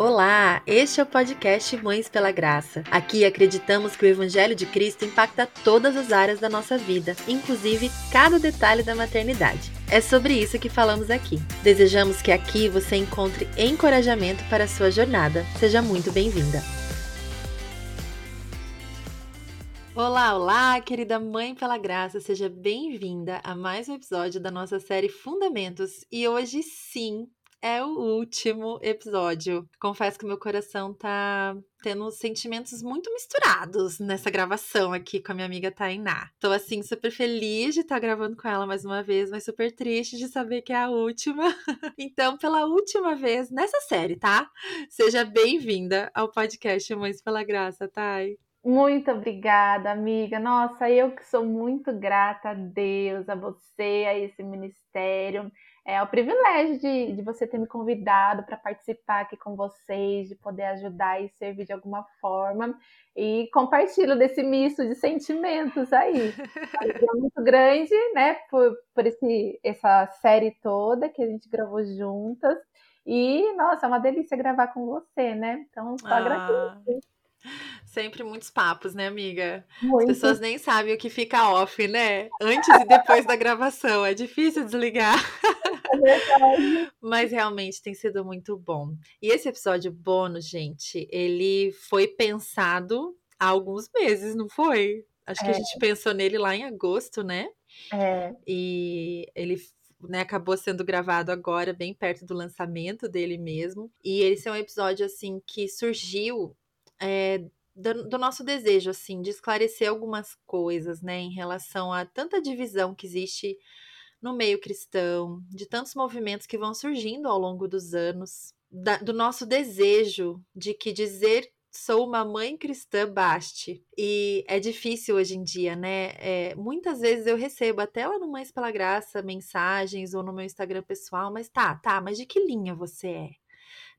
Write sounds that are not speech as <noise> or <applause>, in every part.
Olá, este é o podcast Mães pela Graça. Aqui acreditamos que o Evangelho de Cristo impacta todas as áreas da nossa vida, inclusive cada detalhe da maternidade. É sobre isso que falamos aqui. Desejamos que aqui você encontre encorajamento para a sua jornada. Seja muito bem-vinda. Olá, olá, querida Mãe pela Graça, seja bem-vinda a mais um episódio da nossa série Fundamentos. E hoje sim, é o último episódio. Confesso que meu coração tá tendo sentimentos muito misturados nessa gravação aqui com a minha amiga Tainá. Tô assim super feliz de estar tá gravando com ela mais uma vez, mas super triste de saber que é a última. <laughs> então, pela última vez nessa série, tá? Seja bem-vinda ao podcast Mães pela Graça, Thay. Muito obrigada, amiga. Nossa, eu que sou muito grata a Deus, a você, a esse ministério é o privilégio de, de você ter me convidado para participar aqui com vocês, de poder ajudar e servir de alguma forma. E compartilho desse misto de sentimentos aí. <laughs> É muito grande, né, por, por esse, essa série toda que a gente gravou juntas. E, nossa, é uma delícia gravar com você, né? Então, só ah. gratidão. Sempre muitos papos, né, amiga? Muito. As pessoas nem sabem o que fica off, né? Antes e depois da gravação. É difícil desligar. <laughs> É. Mas realmente tem sido muito bom. E esse episódio bônus, gente, ele foi pensado há alguns meses, não foi? Acho que é. a gente pensou nele lá em agosto, né? É. E ele né, acabou sendo gravado agora, bem perto do lançamento dele mesmo. E esse é um episódio, assim, que surgiu é, do, do, nosso desejo, assim, de esclarecer algumas coisas, né, em relação a tanta divisão que existe no meio cristão, de tantos movimentos que vão surgindo ao longo dos anos, da, do nosso desejo de que dizer sou uma mãe cristã baste. E é difícil hoje em dia, né? É, muitas vezes eu recebo até lá no Mães pela Graça mensagens ou no meu Instagram pessoal, mas tá, tá, mas de que linha você é?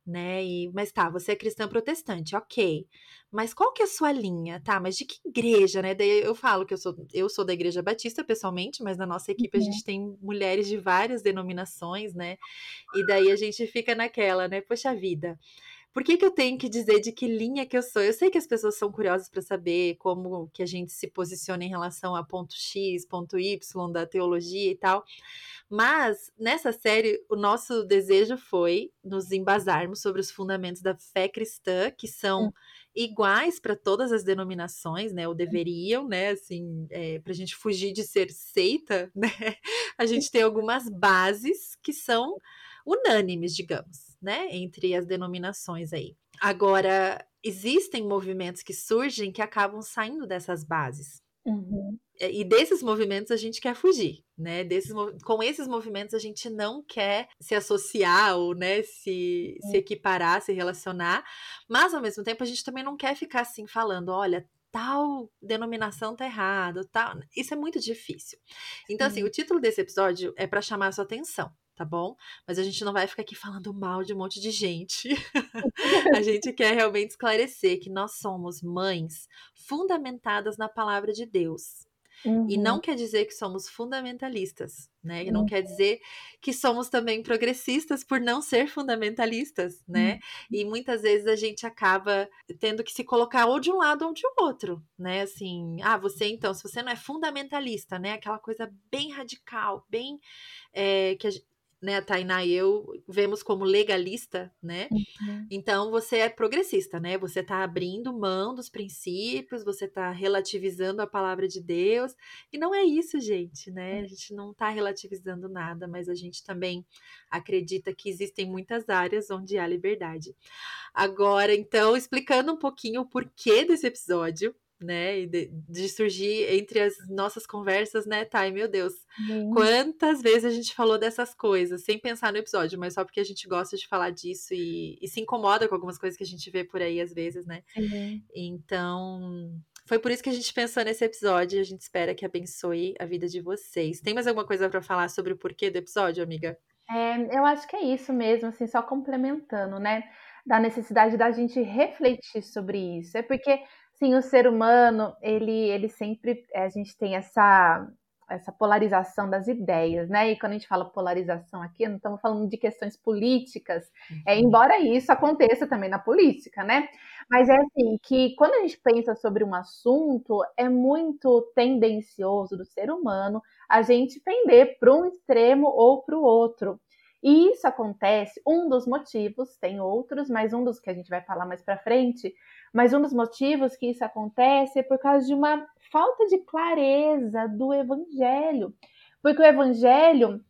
Né? E, mas tá, você é cristã protestante, ok. Mas qual que é a sua linha, tá? Mas de que igreja, né? Daí eu falo que eu sou, eu sou da igreja batista pessoalmente, mas na nossa equipe uhum. a gente tem mulheres de várias denominações, né? E daí a gente fica naquela, né? Poxa vida. Por que, que eu tenho que dizer de que linha que eu sou? Eu sei que as pessoas são curiosas para saber como que a gente se posiciona em relação a ponto X, ponto Y da teologia e tal. Mas nessa série, o nosso desejo foi nos embasarmos sobre os fundamentos da fé cristã, que são hum. iguais para todas as denominações, né? Ou deveriam, né? Assim, é, para a gente fugir de ser seita, <laughs> né? A gente tem algumas bases que são unânimes, digamos né, entre as denominações aí. Agora, existem movimentos que surgem que acabam saindo dessas bases. Uhum. E desses movimentos a gente quer fugir, né? Desses, com esses movimentos a gente não quer se associar ou né, se, se equiparar, se relacionar, mas ao mesmo tempo a gente também não quer ficar assim falando, olha, tal denominação tá errado, tal. Isso é muito difícil. Então, assim, o título desse episódio é para chamar a sua atenção tá bom? Mas a gente não vai ficar aqui falando mal de um monte de gente. <laughs> a gente quer <laughs> realmente esclarecer que nós somos mães fundamentadas na palavra de Deus. Uhum. E não quer dizer que somos fundamentalistas, né? E não uhum. quer dizer que somos também progressistas por não ser fundamentalistas, né? Uhum. E muitas vezes a gente acaba tendo que se colocar ou de um lado ou de outro, né? Assim, ah, você então, se você não é fundamentalista, né? Aquela coisa bem radical, bem é, que a, né, a Tainá e eu vemos como legalista, né? Uhum. Então você é progressista, né? Você está abrindo mão dos princípios, você está relativizando a palavra de Deus. E não é isso, gente, né? A gente não está relativizando nada, mas a gente também acredita que existem muitas áreas onde há liberdade. Agora, então, explicando um pouquinho o porquê desse episódio, né? E de, de, surgir entre as nossas conversas, né, Thay? Meu Deus, uhum. quantas vezes a gente falou dessas coisas, sem pensar no episódio, mas só porque a gente gosta de falar disso e, e se incomoda com algumas coisas que a gente vê por aí às vezes, né? Uhum. Então. Foi por isso que a gente pensou nesse episódio e a gente espera que abençoe a vida de vocês. Tem mais alguma coisa para falar sobre o porquê do episódio, amiga? É, eu acho que é isso mesmo, assim, só complementando, né? Da necessidade da gente refletir sobre isso. É porque Sim, o ser humano, ele, ele sempre, a gente tem essa, essa polarização das ideias, né? E quando a gente fala polarização aqui, não estamos falando de questões políticas, é, uhum. embora isso aconteça também na política, né? Mas é assim, que quando a gente pensa sobre um assunto, é muito tendencioso do ser humano a gente pender para um extremo ou para o outro. E isso acontece, um dos motivos, tem outros, mas um dos que a gente vai falar mais para frente, mas um dos motivos que isso acontece é por causa de uma falta de clareza do evangelho. Porque o evangelho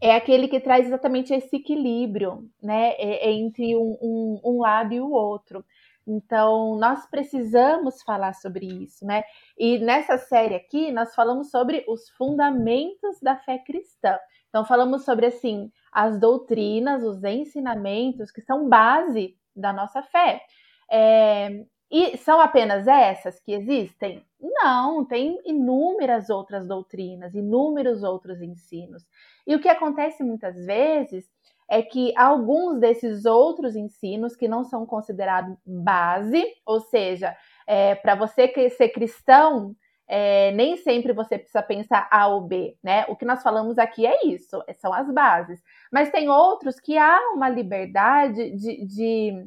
é aquele que traz exatamente esse equilíbrio, né, entre um, um, um lado e o outro. Então, nós precisamos falar sobre isso, né? E nessa série aqui, nós falamos sobre os fundamentos da fé cristã. Então, falamos sobre, assim, as doutrinas, os ensinamentos que são base da nossa fé. É, e são apenas essas que existem? Não, tem inúmeras outras doutrinas, inúmeros outros ensinos. E o que acontece muitas vezes é que alguns desses outros ensinos que não são considerados base, ou seja, é, para você ser cristão, é, nem sempre você precisa pensar A ou B, né? O que nós falamos aqui é isso, são as bases. Mas tem outros que há uma liberdade de, de,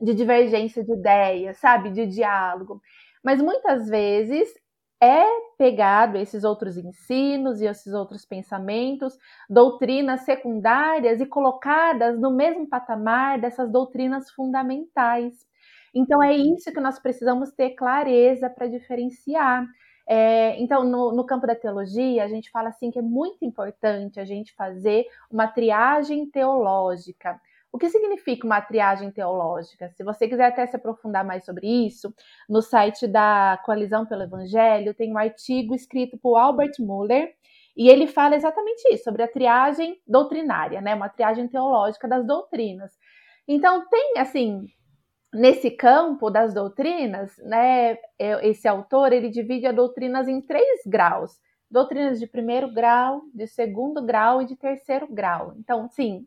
de divergência de ideias, sabe? De diálogo. Mas muitas vezes é pegado esses outros ensinos e esses outros pensamentos, doutrinas secundárias e colocadas no mesmo patamar dessas doutrinas fundamentais. Então é isso que nós precisamos ter clareza para diferenciar. É, então, no, no, campo da teologia, a gente fala assim que é muito importante a gente fazer uma triagem teológica. O que significa uma triagem teológica? Se você quiser até se aprofundar mais sobre isso, no site da Coalizão pelo Evangelho tem um artigo escrito por Albert Muller e ele fala exatamente isso, sobre a triagem doutrinária, né? Uma triagem teológica das doutrinas. Então, tem, assim, nesse campo das doutrinas, né, esse autor, ele divide as doutrinas em três graus. Doutrinas de primeiro grau, de segundo grau e de terceiro grau. Então, sim,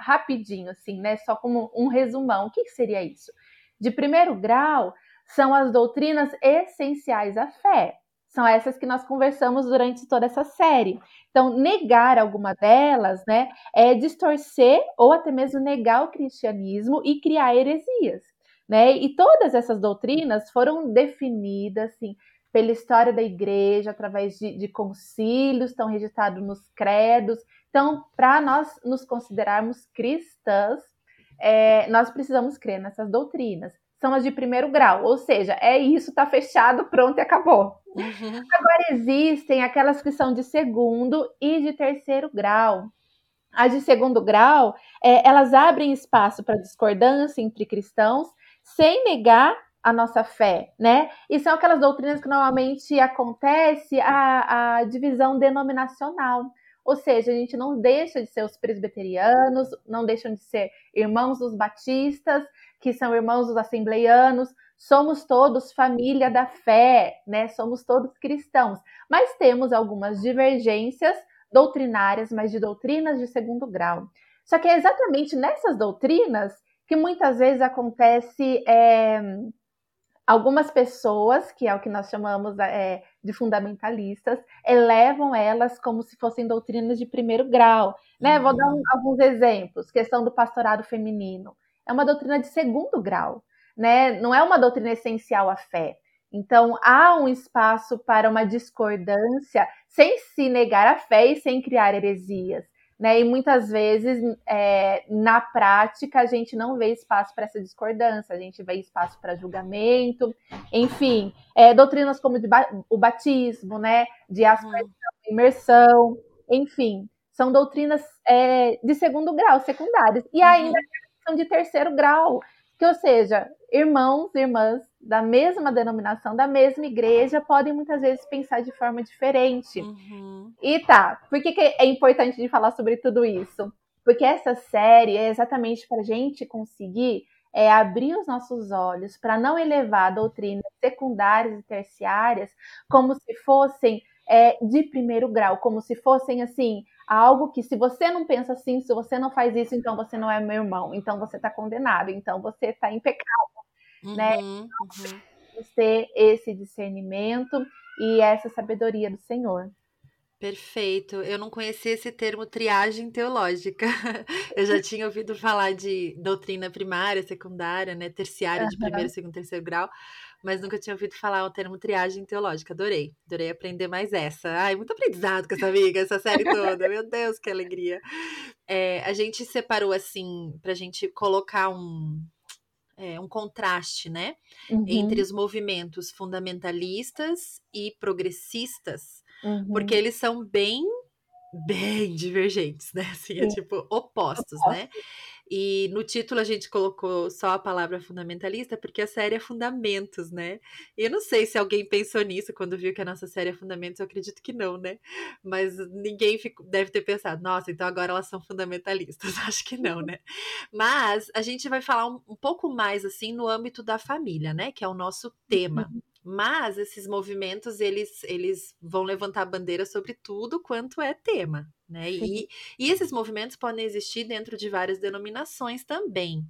rapidinho, assim, né? Só como um resumão. O que, que seria isso? De primeiro grau são as doutrinas essenciais à fé. São essas que nós conversamos durante toda essa série. Então, negar alguma delas, né, é distorcer ou até mesmo negar o cristianismo e criar heresias, né? E todas essas doutrinas foram definidas, assim, pela história da igreja, através de, de concílios, estão registrados nos credos, então, para nós nos considerarmos cristãs, é, nós precisamos crer nessas doutrinas. São as de primeiro grau, ou seja, é isso, está fechado, pronto e acabou. Uhum. Agora existem aquelas que são de segundo e de terceiro grau. As de segundo grau, é, elas abrem espaço para discordância entre cristãos, sem negar a nossa fé, né? E são aquelas doutrinas que normalmente acontece a, a divisão denominacional. Ou seja, a gente não deixa de ser os presbiterianos, não deixam de ser irmãos dos batistas, que são irmãos dos assembleianos, somos todos família da fé, né? Somos todos cristãos, mas temos algumas divergências doutrinárias, mas de doutrinas de segundo grau. Só que é exatamente nessas doutrinas que muitas vezes acontece é, algumas pessoas, que é o que nós chamamos é, de fundamentalistas, elevam elas como se fossem doutrinas de primeiro grau. Né? Vou dar um, alguns exemplos. Questão do pastorado feminino. É uma doutrina de segundo grau. Né? Não é uma doutrina essencial à fé. Então, há um espaço para uma discordância sem se negar a fé e sem criar heresias. Né? E muitas vezes, é, na prática, a gente não vê espaço para essa discordância, a gente vê espaço para julgamento, enfim, é, doutrinas como ba o batismo, né? de aspersão, uhum. imersão, enfim, são doutrinas é, de segundo grau, secundárias, e ainda uhum. São de terceiro grau, que, ou seja, irmãos e irmãs da mesma denominação, da mesma igreja, podem muitas vezes pensar de forma diferente. Uhum. E tá, por que, que é importante de falar sobre tudo isso? Porque essa série é exatamente para a gente conseguir é, abrir os nossos olhos para não elevar doutrinas secundárias e terciárias como se fossem é, de primeiro grau, como se fossem assim algo que se você não pensa assim, se você não faz isso, então você não é meu irmão, então você está condenado, então você está em pecado né? Uhum, então, uhum. ter esse discernimento e essa sabedoria do Senhor. Perfeito. Eu não conhecia esse termo triagem teológica. <laughs> Eu já <laughs> tinha ouvido falar de doutrina primária, secundária, né, terciária de primeiro, segundo, terceiro grau, mas nunca tinha ouvido falar o termo triagem teológica. Adorei. Adorei aprender mais essa. Ai, muito aprendizado com essa amiga, essa série toda. Meu Deus, que alegria. É, a gente separou assim pra gente colocar um é, um contraste, né, uhum. entre os movimentos fundamentalistas e progressistas, uhum. porque eles são bem, bem <laughs> divergentes, né, assim, é tipo opostos, né, e no título a gente colocou só a palavra fundamentalista, porque a série é Fundamentos, né? E eu não sei se alguém pensou nisso quando viu que a nossa série é Fundamentos, eu acredito que não, né? Mas ninguém ficou, deve ter pensado, nossa, então agora elas são fundamentalistas. <laughs> Acho que não, né? Mas a gente vai falar um, um pouco mais assim no âmbito da família, né? Que é o nosso tema. Uhum. Mas esses movimentos, eles, eles vão levantar bandeira sobre tudo quanto é tema, né? E, e, esses movimentos podem existir dentro de várias denominações também,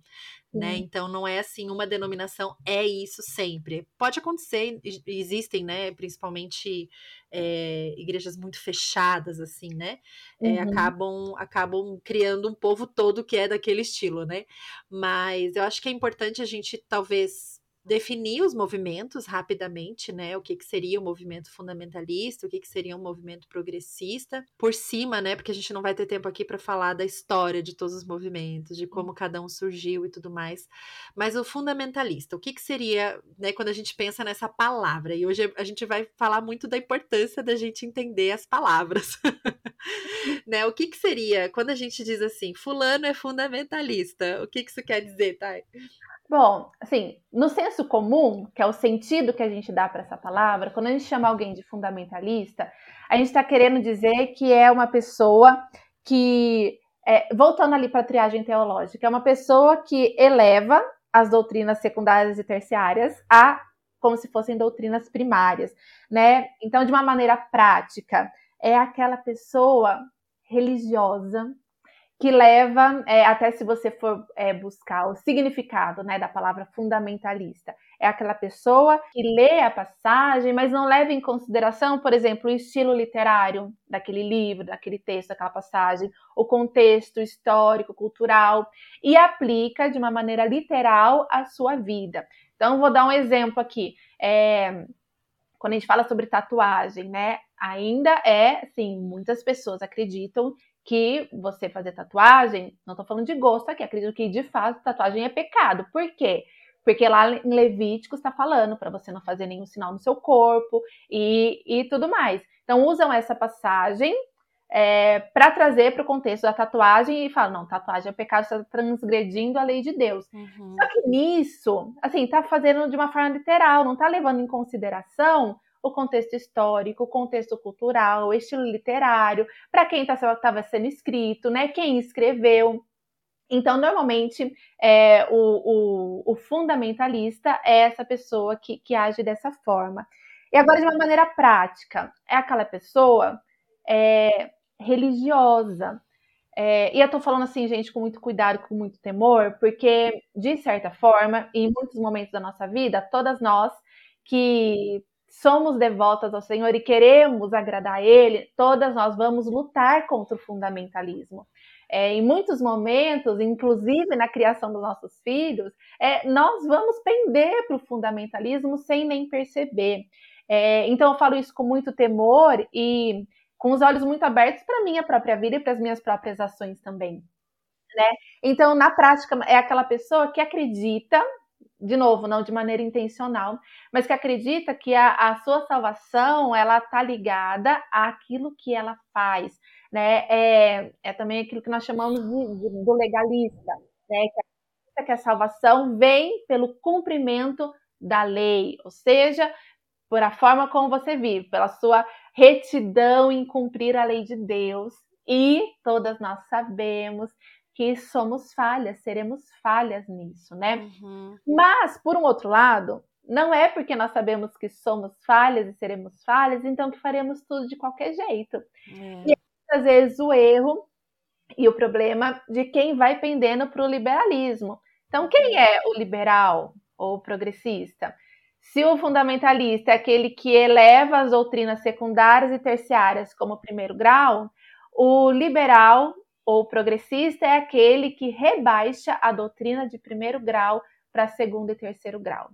né? Então não é assim, uma denominação é isso sempre. Pode acontecer, existem, né? Principalmente é, igrejas muito fechadas, assim, né? É, uhum. acabam, acabam criando um povo todo que é daquele estilo, né? Mas eu acho que é importante a gente talvez definir os movimentos rapidamente, né? O que, que seria um movimento fundamentalista, o que, que seria um movimento progressista, por cima, né? Porque a gente não vai ter tempo aqui para falar da história de todos os movimentos, de como cada um surgiu e tudo mais. Mas o fundamentalista, o que, que seria, né? Quando a gente pensa nessa palavra, e hoje a gente vai falar muito da importância da gente entender as palavras, <laughs> né? O que, que seria quando a gente diz assim, fulano é fundamentalista? O que, que isso quer dizer, Thay? Bom, assim, no senso comum, que é o sentido que a gente dá para essa palavra, quando a gente chama alguém de fundamentalista, a gente está querendo dizer que é uma pessoa que, é, voltando ali para a triagem teológica, é uma pessoa que eleva as doutrinas secundárias e terciárias a como se fossem doutrinas primárias, né? Então, de uma maneira prática, é aquela pessoa religiosa que leva, é, até se você for é, buscar o significado né, da palavra fundamentalista, é aquela pessoa que lê a passagem, mas não leva em consideração, por exemplo, o estilo literário daquele livro, daquele texto, daquela passagem, o contexto histórico, cultural, e aplica de uma maneira literal à sua vida. Então, vou dar um exemplo aqui. É, quando a gente fala sobre tatuagem, né? Ainda é, sim, muitas pessoas acreditam que você fazer tatuagem, não estou falando de gosto aqui, acredito que de fato tatuagem é pecado. Por quê? Porque lá em Levítico está falando para você não fazer nenhum sinal no seu corpo e, e tudo mais. Então usam essa passagem é, para trazer para o contexto da tatuagem e falam, não, tatuagem é pecado, você está transgredindo a lei de Deus. Uhum. Só que nisso, assim, está fazendo de uma forma literal, não está levando em consideração o contexto histórico, o contexto cultural, o estilo literário, para quem estava tá, sendo escrito, né? Quem escreveu. Então, normalmente, é, o, o, o, fundamentalista é essa pessoa que, que age dessa forma. E agora, de uma maneira prática, é aquela pessoa é, religiosa. É, e eu tô falando assim, gente, com muito cuidado, com muito temor, porque, de certa forma, em muitos momentos da nossa vida, todas nós que somos devotas ao Senhor e queremos agradar a Ele, todas nós vamos lutar contra o fundamentalismo. É, em muitos momentos, inclusive na criação dos nossos filhos, é, nós vamos pender para o fundamentalismo sem nem perceber. É, então, eu falo isso com muito temor e com os olhos muito abertos para a minha própria vida e para as minhas próprias ações também. Né? Então, na prática, é aquela pessoa que acredita de novo, não de maneira intencional, mas que acredita que a, a sua salvação ela está ligada àquilo que ela faz, né? É, é também aquilo que nós chamamos de, de, do legalista, né? Que, a salvação vem pelo cumprimento da lei, ou seja, por a forma como você vive, pela sua retidão em cumprir a lei de Deus. E todas nós sabemos que somos falhas, seremos falhas nisso, né? Uhum. Mas, por um outro lado, não é porque nós sabemos que somos falhas e seremos falhas, então que faremos tudo de qualquer jeito. É. E às vezes o erro e o problema de quem vai pendendo para o liberalismo. Então, quem é o liberal ou o progressista? Se o fundamentalista é aquele que eleva as doutrinas secundárias e terciárias como primeiro grau, o liberal ou progressista é aquele que rebaixa a doutrina de primeiro grau para segundo e terceiro grau.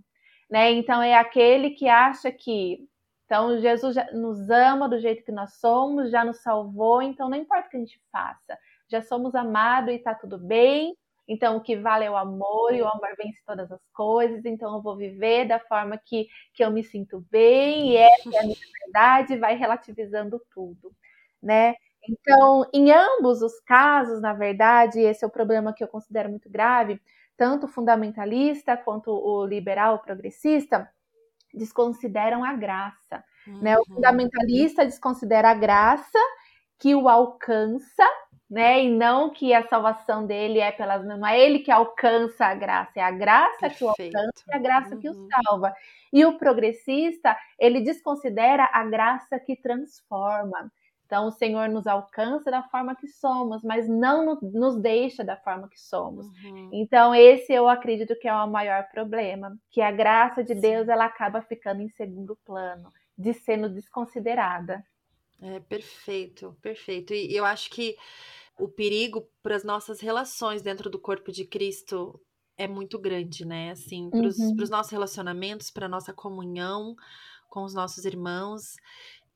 Né? Então, é aquele que acha que então Jesus nos ama do jeito que nós somos, já nos salvou, então não importa o que a gente faça, já somos amados e está tudo bem. Então, o que vale é o amor, e o amor vence todas as coisas. Então, eu vou viver da forma que, que eu me sinto bem, e essa é a minha <laughs> verdade, vai relativizando tudo, né? Então, em ambos os casos, na verdade, esse é o problema que eu considero muito grave, tanto o fundamentalista quanto o liberal, progressista, desconsideram a graça. Uhum. Né? O uhum. fundamentalista desconsidera a graça que o alcança né? E não que a salvação dele é pelas não é ele que alcança a graça, é a graça Perfeito. que o alcança e a graça uhum. que o uhum. salva. E o progressista, ele desconsidera a graça que transforma. Então, o Senhor nos alcança da forma que somos, mas não nos deixa da forma que somos. Uhum. Então, esse eu acredito que é o maior problema, que a graça de Sim. Deus ela acaba ficando em segundo plano, de sendo desconsiderada. É perfeito, perfeito. E eu acho que o perigo para as nossas relações dentro do corpo de Cristo é muito grande, né? Assim, para os uhum. nossos relacionamentos, para nossa comunhão com os nossos irmãos.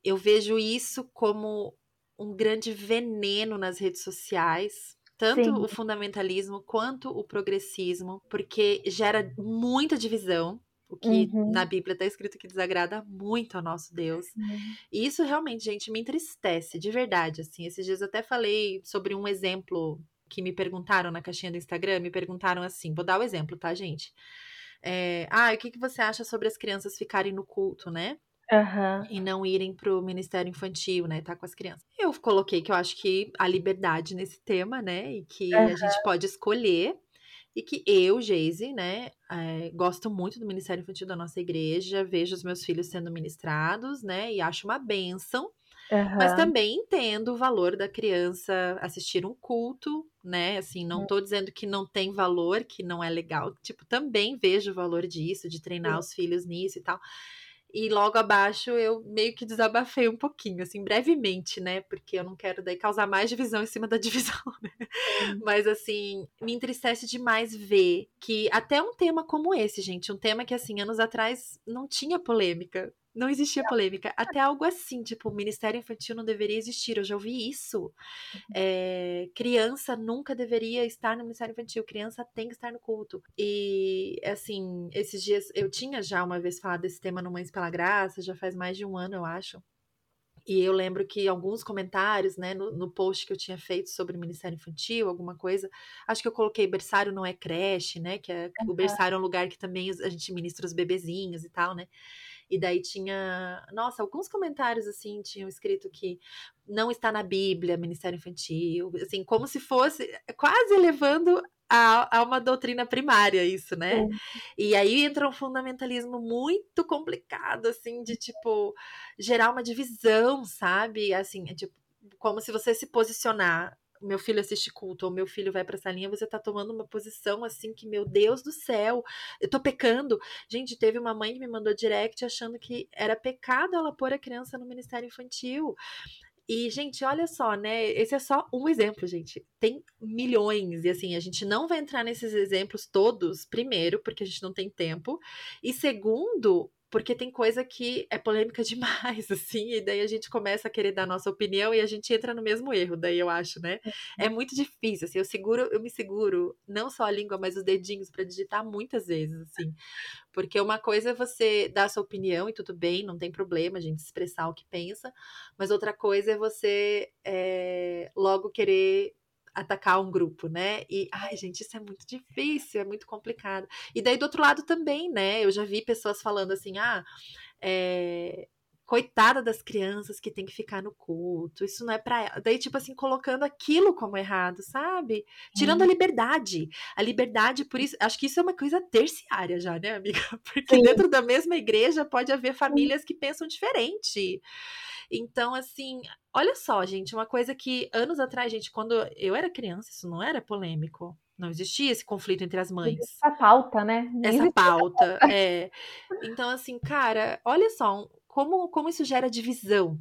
Eu vejo isso como um grande veneno nas redes sociais, tanto Sim. o fundamentalismo quanto o progressismo, porque gera muita divisão, o que uhum. na Bíblia está escrito que desagrada muito ao nosso Deus. Uhum. E isso realmente, gente, me entristece, de verdade. Assim, esses dias eu até falei sobre um exemplo que me perguntaram na caixinha do Instagram, me perguntaram assim, vou dar o exemplo, tá, gente? É, ah, o que, que você acha sobre as crianças ficarem no culto, né? Uhum. E não irem pro Ministério Infantil, né? Tá com as crianças. Eu coloquei que eu acho que há liberdade nesse tema, né? E que uhum. a gente pode escolher e que eu, Geise, né, é, gosto muito do Ministério Infantil da nossa igreja, vejo os meus filhos sendo ministrados, né, e acho uma benção. Uhum. Mas também entendo o valor da criança assistir um culto, né? Assim, não uhum. tô dizendo que não tem valor, que não é legal. Tipo, também vejo o valor disso, de treinar os filhos nisso e tal. E logo abaixo eu meio que desabafei um pouquinho, assim, brevemente, né? Porque eu não quero daí causar mais divisão em cima da <laughs> divisão, né? Mas assim, me entristece demais ver que até um tema como esse, gente, um tema que assim, anos atrás não tinha polêmica, não existia polêmica. Até algo assim, tipo, o Ministério Infantil não deveria existir. Eu já ouvi isso. É, criança nunca deveria estar no Ministério Infantil. Criança tem que estar no culto. E, assim, esses dias eu tinha já uma vez falado desse tema no Mães pela Graça, já faz mais de um ano, eu acho. E eu lembro que alguns comentários, né, no, no, post que eu tinha feito sobre o Ministério Infantil, alguma coisa, acho que eu coloquei berçário não é creche, né, que é, uhum. o berçário é um lugar que também a gente ministra os bebezinhos e tal, né. E daí tinha, nossa, alguns comentários assim tinham escrito que não está na Bíblia, Ministério Infantil, assim, como se fosse quase levando a, a uma doutrina primária isso, né? É. E aí entra um fundamentalismo muito complicado, assim, de tipo gerar uma divisão, sabe? Assim, é, tipo, como se você se posicionar meu filho assiste culto ou meu filho vai para essa linha, você tá tomando uma posição assim que, meu Deus do céu, eu tô pecando. Gente, teve uma mãe que me mandou direct achando que era pecado ela pôr a criança no ministério infantil. E, gente, olha só, né? Esse é só um exemplo, gente. Tem milhões. E, assim, a gente não vai entrar nesses exemplos todos, primeiro, porque a gente não tem tempo. E, segundo, porque tem coisa que é polêmica <laughs> demais, assim, e daí a gente começa a querer dar nossa opinião e a gente entra no mesmo erro, daí eu acho, né? É uhum. muito difícil, assim, eu seguro, eu me seguro não só a língua, mas os dedinhos para digitar muitas vezes, assim. Porque uma coisa é você dar a sua opinião e tudo bem, não tem problema a gente expressar o que pensa, mas outra coisa é você é, logo querer atacar um grupo, né? E, ai, gente, isso é muito difícil, é muito complicado. E daí, do outro lado também, né? Eu já vi pessoas falando assim, ah, é, coitada das crianças que tem que ficar no culto, isso não é para ela. Daí, tipo assim, colocando aquilo como errado, sabe? Tirando hum. a liberdade. A liberdade, por isso, acho que isso é uma coisa terciária já, né, amiga? <laughs> Porque Sim. dentro da mesma igreja pode haver famílias que pensam diferente. Então, assim, olha só, gente, uma coisa que anos atrás, gente, quando eu era criança, isso não era polêmico. Não existia esse conflito entre as mães. Essa pauta, né? Essa pauta, é. Então, assim, cara, olha só como, como isso gera divisão.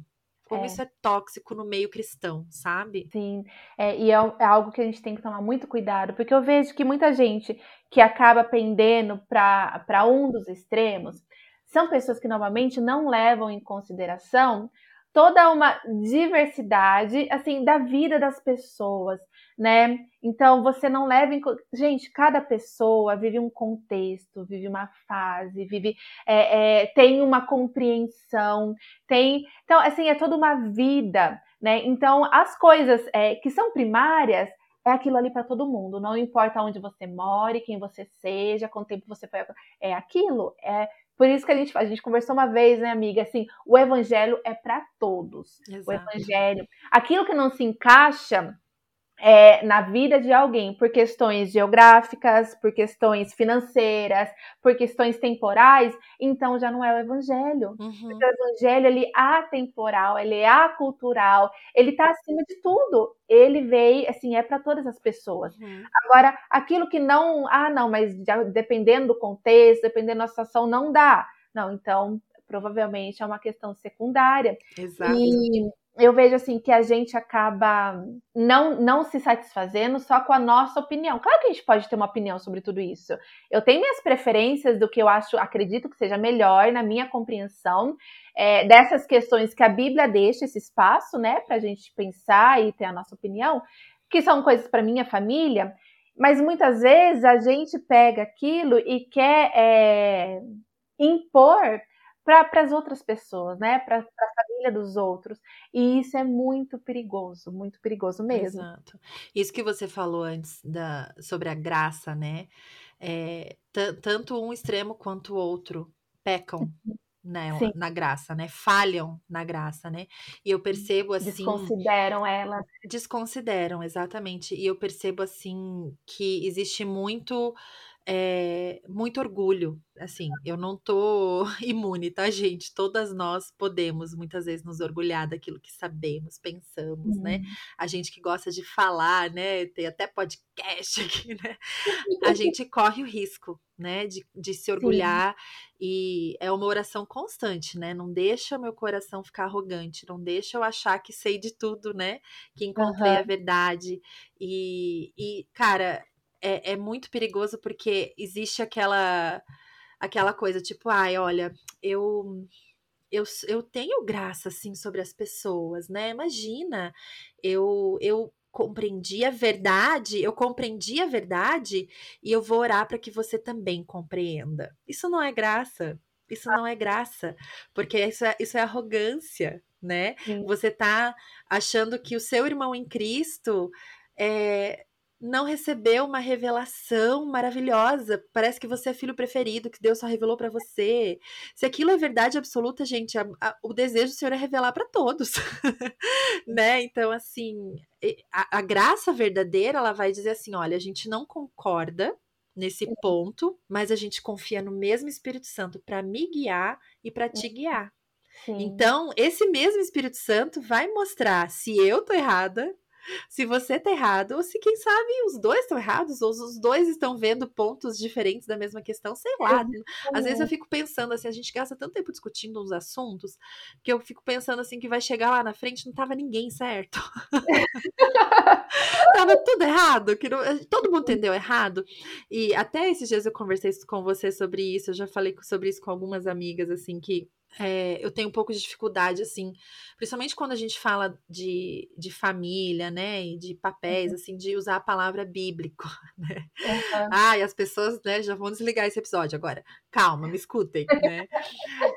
Como é. isso é tóxico no meio cristão, sabe? Sim, é, e é, é, algo que a gente tem que tomar muito cuidado, porque eu vejo que muita gente que acaba pendendo para um dos extremos são pessoas que normalmente não levam em consideração toda uma diversidade assim da vida das pessoas, né? Então você não leva em gente, cada pessoa vive um contexto, vive uma fase, vive é, é, tem uma compreensão, tem então assim é toda uma vida, né? Então as coisas é, que são primárias é aquilo ali para todo mundo, não importa onde você more, quem você seja, quanto tempo você foi, é aquilo, é por isso que a gente, a gente conversou uma vez, né, amiga? Assim, o evangelho é para todos. Exato. O evangelho. Aquilo que não se encaixa é, na vida de alguém por questões geográficas, por questões financeiras, por questões temporais, então já não é o evangelho. Uhum. o evangelho ele é atemporal, ele é acultural, ele está acima de tudo. Ele veio, assim, é para todas as pessoas. Uhum. Agora, aquilo que não, ah, não, mas já, dependendo do contexto, dependendo da situação, não dá. Não, então provavelmente é uma questão secundária. Exato. E eu vejo assim que a gente acaba não, não se satisfazendo só com a nossa opinião. Claro que a gente pode ter uma opinião sobre tudo isso. Eu tenho minhas preferências do que eu acho, acredito que seja melhor na minha compreensão é, dessas questões que a Bíblia deixa esse espaço, né, para a gente pensar e ter a nossa opinião, que são coisas para minha família. Mas muitas vezes a gente pega aquilo e quer é, impor para as outras pessoas, né? Para a família dos outros. E isso é muito perigoso, muito perigoso mesmo. Exato. Isso que você falou antes da, sobre a graça, né? É, tanto um extremo quanto o outro pecam. <laughs> Né, na graça, né? Falham na graça, né? E eu percebo assim. Desconsideram ela. Desconsideram, exatamente. E eu percebo assim que existe muito é, muito orgulho. Assim, eu não tô <laughs> imune, tá, gente? Todas nós podemos muitas vezes nos orgulhar daquilo que sabemos, pensamos, né? Uhum. A gente que gosta de falar, né? Tem até podcast <laughs> aqui, né? A <laughs> gente corre o risco, né? De, de se orgulhar Sim. e é uma oração constante, né? Não deixa meu coração ficar arrogante, não deixa eu achar que sei de tudo, né? Que encontrei uhum. a verdade. E, e cara, é, é muito perigoso porque existe aquela aquela coisa tipo, ai, olha, eu eu, eu tenho graça assim sobre as pessoas, né? Imagina, eu eu compreendi a verdade, eu compreendi a verdade e eu vou orar para que você também compreenda. Isso não é graça. Isso não é graça, porque isso é, isso é arrogância, né? Sim. Você tá achando que o seu irmão em Cristo é, não recebeu uma revelação maravilhosa. Parece que você é filho preferido, que Deus só revelou para você. Se aquilo é verdade absoluta, gente, a, a, o desejo do Senhor é revelar para todos, <laughs> né? Então, assim, a, a, graça verdadeira, ela vai dizer assim: olha, a gente não concorda nesse uhum. ponto, mas a gente confia no mesmo Espírito Santo para me guiar e para te uhum. guiar. Sim. Então, esse mesmo Espírito Santo vai mostrar se eu tô errada se você tá errado, ou se quem sabe os dois estão errados, ou os dois estão vendo pontos diferentes da mesma questão, sei lá. Né? Às vezes eu fico pensando assim, a gente gasta tanto tempo discutindo uns assuntos, que eu fico pensando assim que vai chegar lá na frente, não tava ninguém certo. <laughs> tava tudo errado, que não, todo mundo entendeu errado. E até esses dias eu conversei com você sobre isso, eu já falei sobre isso com algumas amigas, assim, que é, eu tenho um pouco de dificuldade, assim, principalmente quando a gente fala de, de família, né, e de papéis, uhum. assim, de usar a palavra bíblico, <laughs> né? Uhum. Ah, e as pessoas, né, já vão desligar esse episódio agora. Calma, me escutem, né?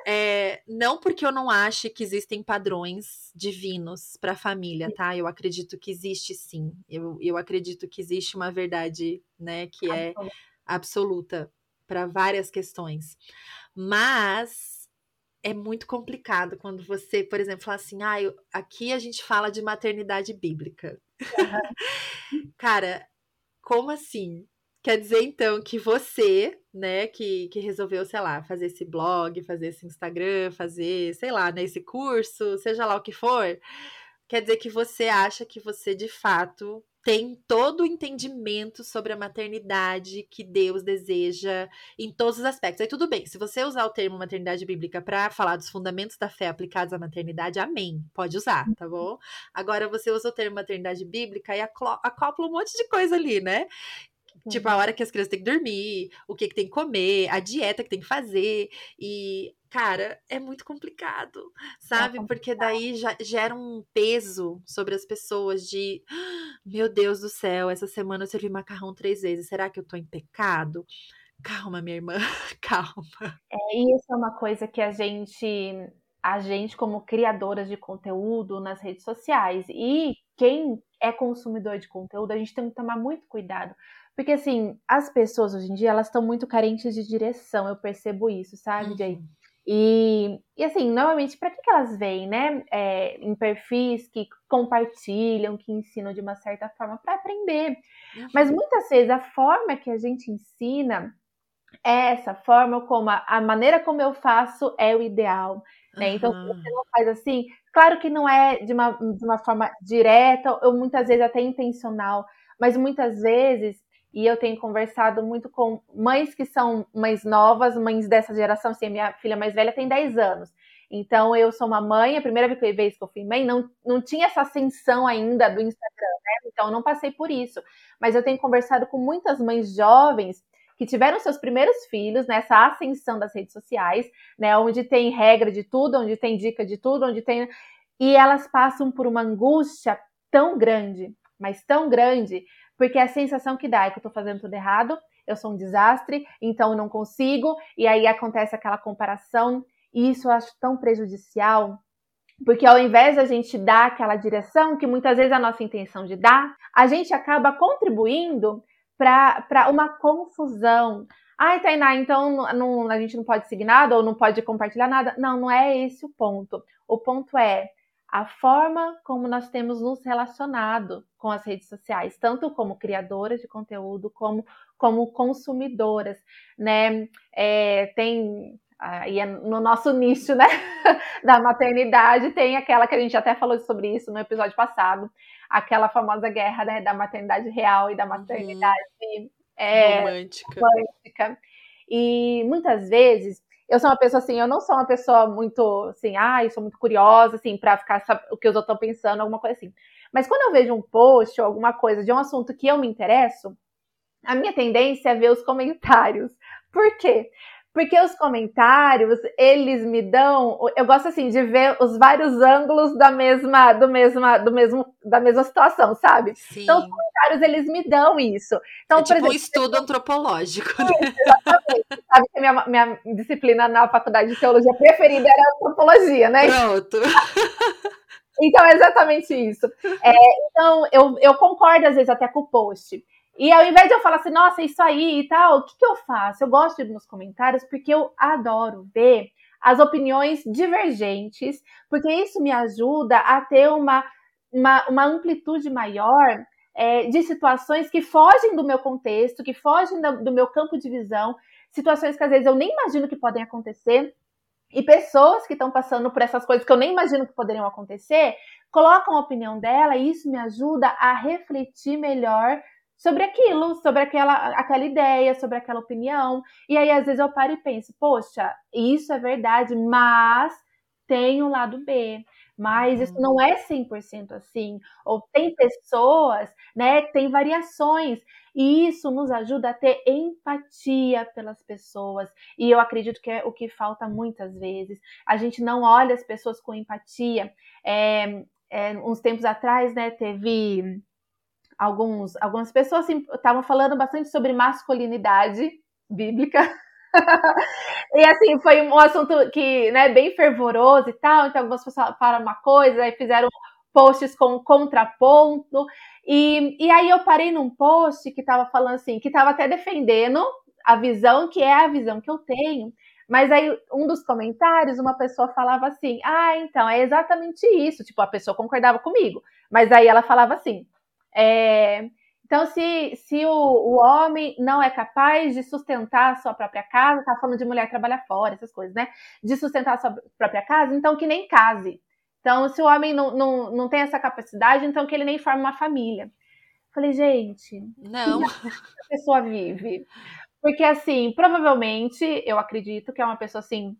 É, não porque eu não ache que existem padrões divinos para a família, tá? Eu acredito que existe sim. Eu, eu acredito que existe uma verdade, né, que é absoluta para várias questões. Mas é muito complicado quando você, por exemplo, fala assim: ah, eu, aqui a gente fala de maternidade bíblica. Uhum. <laughs> Cara, como assim? Quer dizer, então, que você, né, que, que resolveu, sei lá, fazer esse blog, fazer esse Instagram, fazer, sei lá, né, esse curso, seja lá o que for, quer dizer que você acha que você de fato tem todo o entendimento sobre a maternidade que Deus deseja em todos os aspectos. Aí tudo bem, se você usar o termo maternidade bíblica para falar dos fundamentos da fé aplicados à maternidade, amém, pode usar, tá uhum. bom? Agora você usa o termo maternidade bíblica e acopla um monte de coisa ali, né? Tipo, a hora que as crianças têm que dormir, o que, que tem que comer, a dieta que tem que fazer. E, cara, é muito complicado, é sabe? É complicado. Porque daí já gera um peso sobre as pessoas de meu Deus do céu, essa semana eu servi macarrão três vezes. Será que eu tô em pecado? Calma, minha irmã, <laughs> calma. É, isso é uma coisa que a gente, a gente como criadoras de conteúdo nas redes sociais e quem é consumidor de conteúdo, a gente tem que tomar muito cuidado, porque, assim, as pessoas hoje em dia, elas estão muito carentes de direção, eu percebo isso, sabe, uhum. Jay? E, e, assim, normalmente, para que, que elas vêm, né? É, em perfis que compartilham, que ensinam de uma certa forma para aprender. Uhum. Mas muitas vezes a forma que a gente ensina é essa forma como a, a maneira como eu faço é o ideal. Né? Uhum. Então, se você não faz assim, claro que não é de uma, de uma forma direta, ou muitas vezes até intencional, mas muitas vezes e eu tenho conversado muito com mães que são mães novas, mães dessa geração, assim, minha filha mais velha tem 10 anos. Então, eu sou uma mãe, a primeira vez que eu fui mãe, não, não tinha essa ascensão ainda do Instagram, né? Então, eu não passei por isso. Mas eu tenho conversado com muitas mães jovens que tiveram seus primeiros filhos nessa ascensão das redes sociais, né? Onde tem regra de tudo, onde tem dica de tudo, onde tem. E elas passam por uma angústia tão grande, mas tão grande, porque a sensação que dá é que eu tô fazendo tudo errado, eu sou um desastre, então eu não consigo, e aí acontece aquela comparação, e isso eu acho tão prejudicial, porque ao invés da gente dar aquela direção, que muitas vezes é a nossa intenção de dar, a gente acaba contribuindo para uma confusão. Ai, Tainá, então não, a gente não pode seguir nada ou não pode compartilhar nada. Não, não é esse o ponto. O ponto é a forma como nós temos nos relacionado com as redes sociais, tanto como criadoras de conteúdo, como, como consumidoras, né? É, tem aí é no nosso nicho, né, <laughs> da maternidade, tem aquela que a gente até falou sobre isso no episódio passado, aquela famosa guerra, né, da maternidade real e da maternidade uhum. é, romântica. romântica. E muitas vezes eu sou uma pessoa assim, eu não sou uma pessoa muito assim, ai, ah, sou muito curiosa, assim, pra ficar o que os outros estão pensando, alguma coisa assim. Mas quando eu vejo um post ou alguma coisa de um assunto que eu me interesso, a minha tendência é ver os comentários. Por quê? Porque os comentários, eles me dão, eu gosto assim de ver os vários ângulos da mesma, do mesma, do mesmo, da mesma situação, sabe? Sim. Então os comentários eles me dão isso. Então, é tipo exemplo, um estudo antropológico. Né? <laughs> exatamente. Sabe que minha, minha disciplina na faculdade de teologia preferida era antropologia, né? Pronto. Então é exatamente isso. É, então eu, eu concordo às vezes até com o post. E ao invés de eu falar assim, nossa, isso aí e tal, o que, que eu faço? Eu gosto de ir nos comentários porque eu adoro ver as opiniões divergentes, porque isso me ajuda a ter uma, uma, uma amplitude maior é, de situações que fogem do meu contexto, que fogem do, do meu campo de visão, situações que às vezes eu nem imagino que podem acontecer, e pessoas que estão passando por essas coisas que eu nem imagino que poderiam acontecer, colocam a opinião dela e isso me ajuda a refletir melhor sobre aquilo, sobre aquela, aquela ideia, sobre aquela opinião. E aí, às vezes, eu paro e penso, poxa, isso é verdade, mas tem o um lado B. Mas isso não é 100% assim. Ou tem pessoas, né, tem variações. E isso nos ajuda a ter empatia pelas pessoas. E eu acredito que é o que falta muitas vezes. A gente não olha as pessoas com empatia. É, é, uns tempos atrás, né, teve alguns, algumas pessoas estavam assim, falando bastante sobre masculinidade bíblica. <laughs> e assim, foi um assunto que, né, bem fervoroso e tal, então algumas pessoas falaram uma coisa, e fizeram posts com contraponto, e, e aí eu parei num post que estava falando assim, que estava até defendendo a visão que é a visão que eu tenho, mas aí um dos comentários, uma pessoa falava assim, ah, então, é exatamente isso, tipo, a pessoa concordava comigo, mas aí ela falava assim, é, então, se, se o, o, homem não é capaz de sustentar a sua própria casa, tá falando de mulher trabalhar fora, essas coisas, né? De sustentar a sua própria casa, então que nem case. Então, se o homem não, não, não tem essa capacidade, então que ele nem forma uma família. Falei, gente, não. a pessoa vive. Porque, assim, provavelmente, eu acredito que é uma pessoa assim,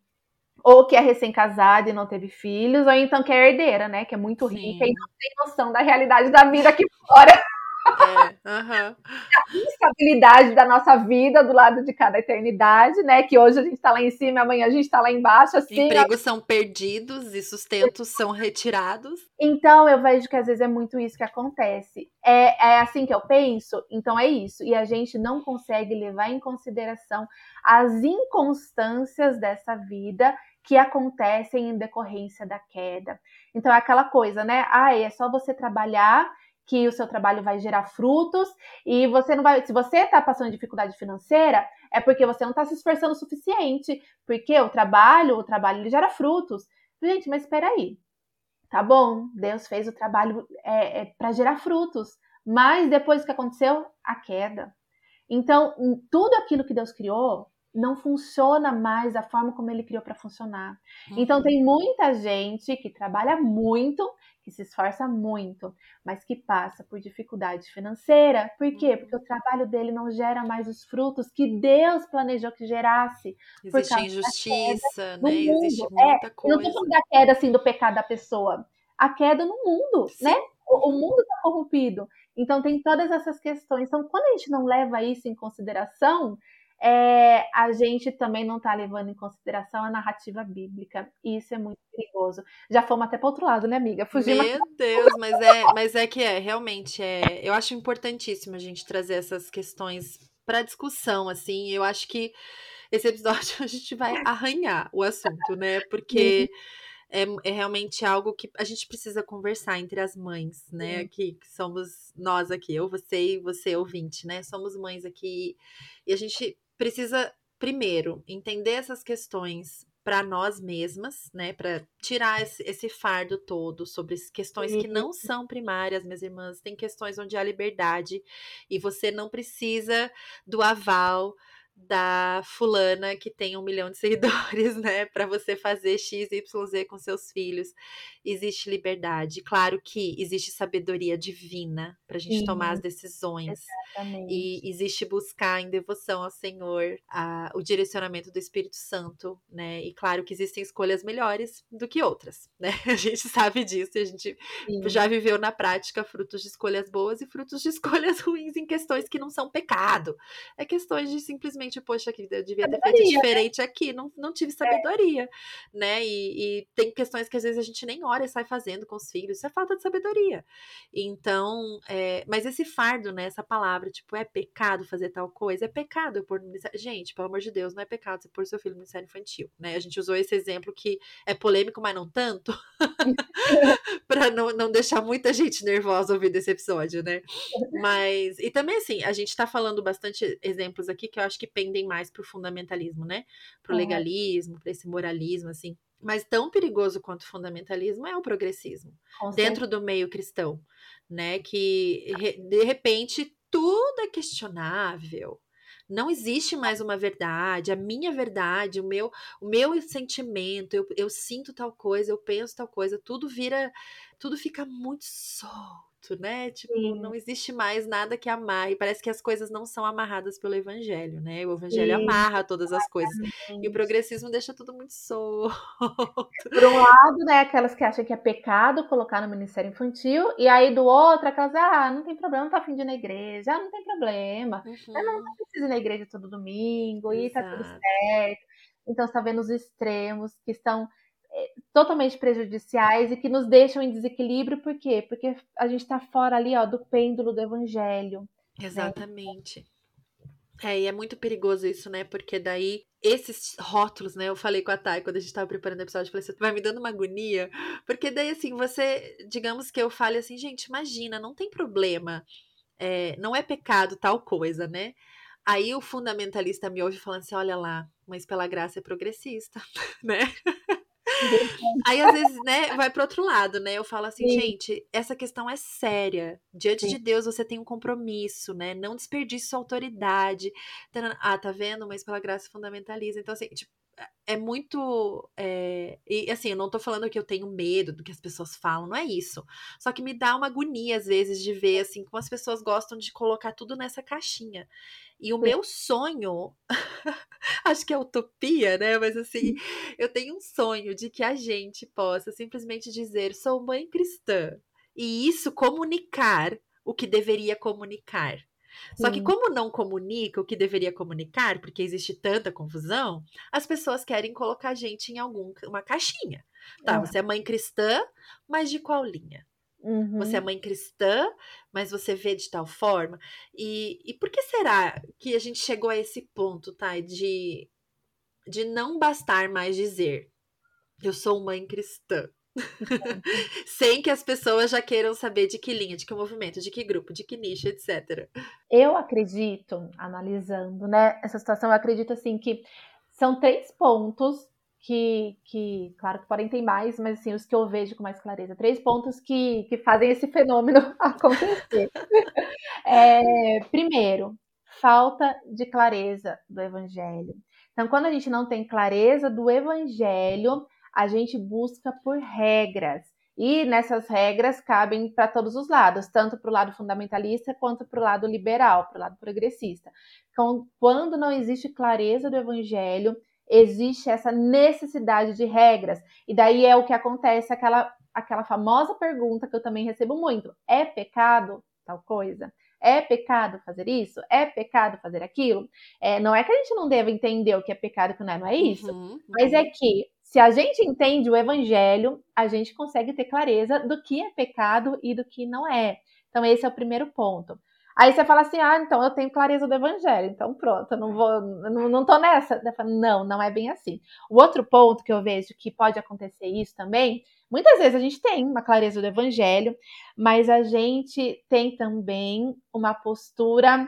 ou que é recém-casada e não teve filhos, ou então que é herdeira, né? Que é muito Sim. rica e não tem noção da realidade da vida aqui fora. <laughs> É, uhum. A instabilidade da nossa vida do lado de cada eternidade, né? Que hoje a gente está lá em cima, amanhã a gente está lá embaixo. Assim, Empregos a... são perdidos e sustentos são retirados. Então eu vejo que às vezes é muito isso que acontece. É, é assim que eu penso, então é isso. E a gente não consegue levar em consideração as inconstâncias dessa vida que acontecem em decorrência da queda. Então é aquela coisa, né? Ah, é só você trabalhar que o seu trabalho vai gerar frutos e você não vai. Se você está passando dificuldade financeira, é porque você não está se esforçando o suficiente, porque o trabalho, o trabalho ele gera frutos. Gente, mas espera aí, tá bom? Deus fez o trabalho é, é para gerar frutos, mas depois que aconteceu a queda. Então, tudo aquilo que Deus criou não funciona mais da forma como ele criou para funcionar. Então, uhum. tem muita gente que trabalha muito que se esforça muito, mas que passa por dificuldade financeira. Por quê? Porque o trabalho dele não gera mais os frutos que Deus planejou que gerasse. Existe injustiça, né? Existe é, muita é, coisa. Eu não estou falando da queda assim do pecado da pessoa. A queda no mundo, Sim. né? O, o mundo está corrompido. Então tem todas essas questões. Então, quando a gente não leva isso em consideração, é, a gente também não está levando em consideração a narrativa bíblica. E isso é muito perigoso. Já fomos até para outro lado, né, amiga? Fugimos. Meu Deus, mas é, mas é que é, realmente é. Eu acho importantíssimo a gente trazer essas questões para discussão, assim. Eu acho que esse episódio <laughs> a gente vai arranhar o assunto, né? Porque é, é, realmente algo que a gente precisa conversar entre as mães, né? Aqui, que somos nós aqui, eu, você e você ouvinte, né? Somos mães aqui e a gente precisa, primeiro, entender essas questões para nós mesmas, né, para tirar esse, esse, fardo todo sobre questões que não são primárias, minhas irmãs, tem questões onde há liberdade e você não precisa do aval da fulana que tem um milhão de seguidores, <laughs> né, para você fazer X, Y, Z com seus filhos. Existe liberdade. Claro que existe sabedoria divina para a gente Sim, tomar as decisões. Exatamente. E existe buscar em devoção ao Senhor a, o direcionamento do Espírito Santo, né? E claro que existem escolhas melhores do que outras, né? <laughs> A gente sabe disso e a gente Sim. já viveu na prática frutos de escolhas boas e frutos de <laughs> escolhas ruins em questões que não são pecado. É questões de simplesmente realmente, poxa, que eu devia ter feito né? diferente aqui, não, não tive é. sabedoria, é. né? E, e, tem questões que às vezes a gente nem ora e sai fazendo com os filhos, isso é falta de sabedoria. Então, é, mas esse fardo, né? Essa palavra, tipo, é pecado fazer tal coisa? É pecado por Gente, pelo amor de Deus, não é pecado você pôr seu filho no ministério infantil, né? A gente usou esse exemplo que é polêmico, mas não tanto, <laughs> <laughs> para não, não deixar muita gente nervosa ouvindo esse episódio, né? <laughs> Mas, e também assim, a gente tá falando bastante exemplos aqui que eu acho que pendem mais para o fundamentalismo, né? Para o legalismo, para esse moralismo, assim. Mas tão perigoso quanto o fundamentalismo é o progressismo dentro do meio cristão, né? Que de repente tudo é questionável. Não existe mais uma verdade, a minha verdade, o meu, o meu sentimento, eu, eu sinto tal coisa, eu penso tal coisa, tudo vira, tudo fica muito solto né? Tipo, Sim. não existe mais nada que amarre. Parece que as coisas não são amarradas pelo evangelho, né? O evangelho Sim. amarra todas as coisas. E o progressismo deixa tudo muito solto. Por um lado, né, aquelas que acham que é pecado colocar no ministério infantil, e aí do outro, aquelas, ah, não tem problema, não tá afim de ir na igreja, ah, não tem problema. Uhum. não, não precisa ir na igreja todo domingo, Exato. e tá tudo certo. Então, você tá vendo os extremos que estão totalmente prejudiciais e que nos deixam em desequilíbrio, por quê? Porque a gente está fora ali, ó, do pêndulo do evangelho. Né? Exatamente. Né? É, e é muito perigoso isso, né? Porque daí esses rótulos, né? Eu falei com a Thay quando a gente tava preparando o episódio, eu falei, você vai me dando uma agonia. Porque daí, assim, você, digamos que eu fale assim, gente, imagina, não tem problema. É, não é pecado tal coisa, né? Aí o fundamentalista me ouve falando assim: olha lá, mas pela graça é progressista, <laughs> né? Aí, às vezes, né, vai pro outro lado, né? Eu falo assim, Sim. gente, essa questão é séria. Diante Sim. de Deus, você tem um compromisso, né? Não desperdice sua autoridade. Ah, tá vendo? Mas pela graça fundamentaliza. Então, assim, tipo, é muito. É, e assim, eu não tô falando que eu tenho medo do que as pessoas falam, não é isso. Só que me dá uma agonia, às vezes, de ver assim como as pessoas gostam de colocar tudo nessa caixinha. E o Sim. meu sonho, <laughs> acho que é utopia, né? Mas assim, eu tenho um sonho de que a gente possa simplesmente dizer: sou mãe cristã. E isso comunicar o que deveria comunicar. Só que como não comunica o que deveria comunicar, porque existe tanta confusão, as pessoas querem colocar a gente em alguma caixinha. Tá, é. você é mãe cristã, mas de qual linha? Uhum. Você é mãe cristã, mas você vê de tal forma. E, e por que será que a gente chegou a esse ponto, tá? De, de não bastar mais dizer eu sou mãe cristã. <laughs> Sem que as pessoas já queiram saber de que linha, de que movimento, de que grupo, de que nicho, etc. Eu acredito, analisando, né, essa situação, eu acredito assim que são três pontos que, que, claro que podem ter mais, mas assim, os que eu vejo com mais clareza. Três pontos que, que fazem esse fenômeno <laughs> acontecer. <laughs> é, primeiro, falta de clareza do evangelho. Então, quando a gente não tem clareza do evangelho, a gente busca por regras. E nessas regras cabem para todos os lados, tanto para o lado fundamentalista quanto para o lado liberal, para o lado progressista. Então, quando não existe clareza do evangelho, existe essa necessidade de regras. E daí é o que acontece, aquela, aquela famosa pergunta que eu também recebo muito: é pecado tal coisa? É pecado fazer isso? É pecado fazer aquilo? É, não é que a gente não deva entender o que é pecado e o que não é, não é isso. Uhum, uhum. Mas é que se a gente entende o evangelho, a gente consegue ter clareza do que é pecado e do que não é. Então, esse é o primeiro ponto. Aí você fala assim: ah, então eu tenho clareza do evangelho, então pronto, eu não vou, não, não tô nessa. Falo, não, não é bem assim. O outro ponto que eu vejo que pode acontecer isso também, muitas vezes a gente tem uma clareza do evangelho, mas a gente tem também uma postura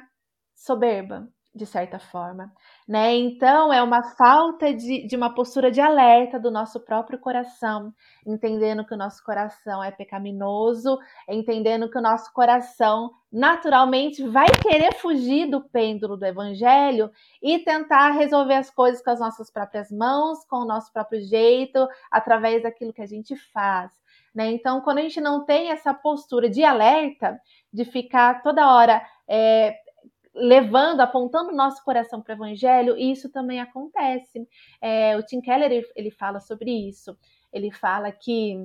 soberba, de certa forma né? Então é uma falta de, de uma postura de alerta do nosso próprio coração, entendendo que o nosso coração é pecaminoso, entendendo que o nosso coração naturalmente vai querer fugir do pêndulo do evangelho e tentar resolver as coisas com as nossas próprias mãos, com o nosso próprio jeito, através daquilo que a gente faz. Né? Então, quando a gente não tem essa postura de alerta, de ficar toda hora é, levando, apontando o nosso coração para o evangelho, e isso também acontece. É, o Tim Keller ele, fala sobre isso. Ele fala que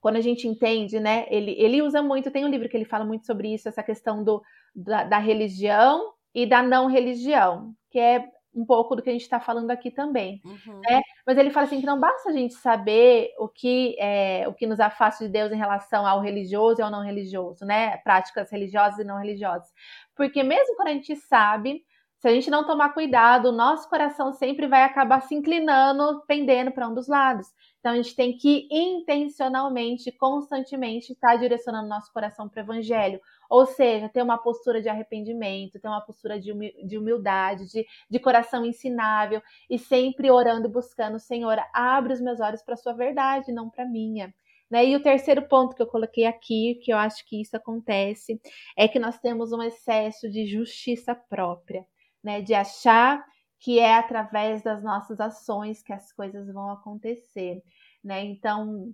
quando a gente entende, né? Ele, ele usa muito, tem um livro que ele fala muito sobre isso, essa questão do, da, da religião e da não religião, que é um pouco do que a gente está falando aqui também. Uhum. Né? Mas ele fala assim que não basta a gente saber o que é, o que nos afasta de Deus em relação ao religioso e ao não religioso, né? Práticas religiosas e não religiosas. Porque mesmo quando a gente sabe, se a gente não tomar cuidado, o nosso coração sempre vai acabar se inclinando, pendendo para um dos lados. Então a gente tem que intencionalmente, constantemente estar direcionando nosso coração para o evangelho. Ou seja, ter uma postura de arrependimento, ter uma postura de humildade, de, de coração ensinável e sempre orando e buscando, Senhor, abre os meus olhos para a sua verdade, não para a minha. Né? E o terceiro ponto que eu coloquei aqui, que eu acho que isso acontece, é que nós temos um excesso de justiça própria, né? De achar que é através das nossas ações que as coisas vão acontecer, né? Então,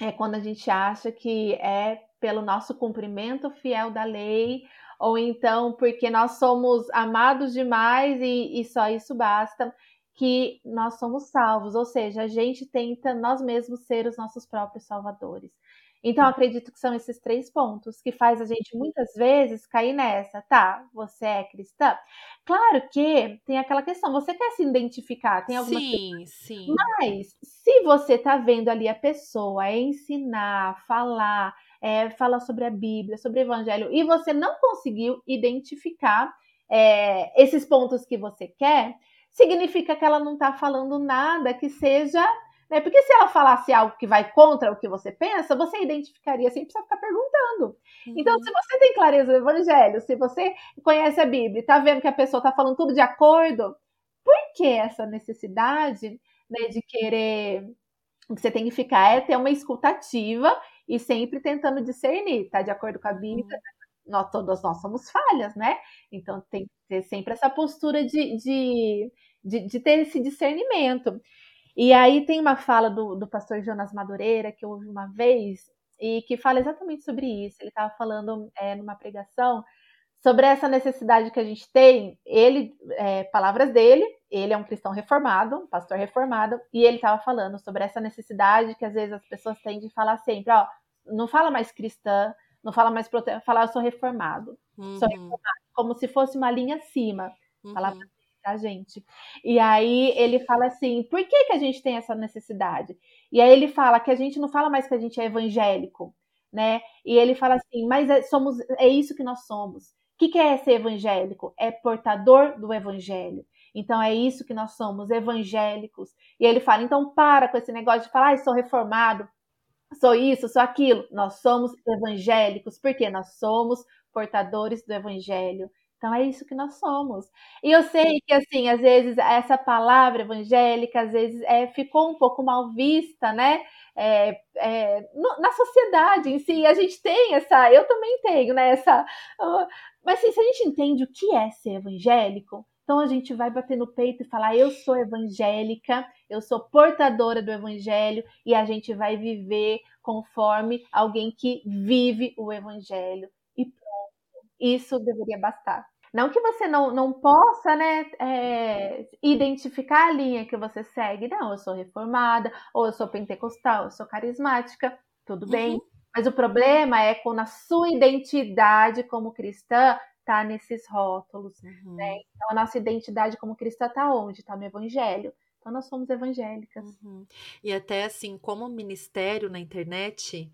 é quando a gente acha que é pelo nosso cumprimento fiel da lei, ou então porque nós somos amados demais e, e só isso basta que nós somos salvos, ou seja, a gente tenta nós mesmos ser os nossos próprios salvadores. Então, acredito que são esses três pontos que faz a gente muitas vezes cair nessa, tá? Você é cristã? Claro que tem aquela questão, você quer se identificar, tem alguma Sim, sim. Mas se você tá vendo ali a pessoa ensinar, falar, é, falar sobre a Bíblia, sobre o Evangelho, e você não conseguiu identificar é, esses pontos que você quer, significa que ela não está falando nada que seja. Né? Porque se ela falasse algo que vai contra o que você pensa, você identificaria sem precisar ficar perguntando. Uhum. Então, se você tem clareza do evangelho, se você conhece a Bíblia, está vendo que a pessoa está falando tudo de acordo, por que essa necessidade né, de querer. O que você tem que ficar é ter uma escutativa e sempre tentando discernir, tá de acordo com a Bíblia, uhum nós todas nós somos falhas, né? Então tem que ter sempre essa postura de, de, de, de ter esse discernimento. E aí tem uma fala do, do pastor Jonas Madureira que eu ouvi uma vez e que fala exatamente sobre isso. Ele estava falando é, numa pregação sobre essa necessidade que a gente tem. Ele, é, palavras dele, ele é um cristão reformado, um pastor reformado, e ele estava falando sobre essa necessidade que às vezes as pessoas têm de falar sempre, ó, não fala mais cristã, não fala mais protesto, fala eu sou reformado, uhum. sou reformado, como se fosse uma linha acima. Uhum. Falar tá, gente? E aí ele fala assim: por que, que a gente tem essa necessidade? E aí ele fala que a gente não fala mais que a gente é evangélico, né? E ele fala assim: mas é, somos, é isso que nós somos. O que, que é ser evangélico? É portador do evangelho. Então é isso que nós somos, evangélicos. E ele fala: então para com esse negócio de falar, ah, sou reformado, sou isso, sou aquilo. Nós somos evangélicos, porque nós somos portadores do evangelho. Então é isso que nós somos. E eu sei que assim, às vezes essa palavra evangélica às vezes é, ficou um pouco mal vista, né? É, é, no, na sociedade em si, a gente tem essa, eu também tenho, né? Essa, uh, mas assim, se a gente entende o que é ser evangélico, então a gente vai bater no peito e falar: eu sou evangélica, eu sou portadora do evangelho, e a gente vai viver conforme alguém que vive o evangelho. E pronto, isso deveria bastar. Não que você não, não possa, né, é, identificar a linha que você segue. Não, eu sou reformada, ou eu sou pentecostal, eu sou carismática, tudo bem. Uhum. Mas o problema é quando a sua identidade como cristã tá nesses rótulos, uhum. né? Então a nossa identidade como cristã tá onde? Tá no evangelho. Então nós somos evangélicas. Uhum. E até assim, como ministério na internet,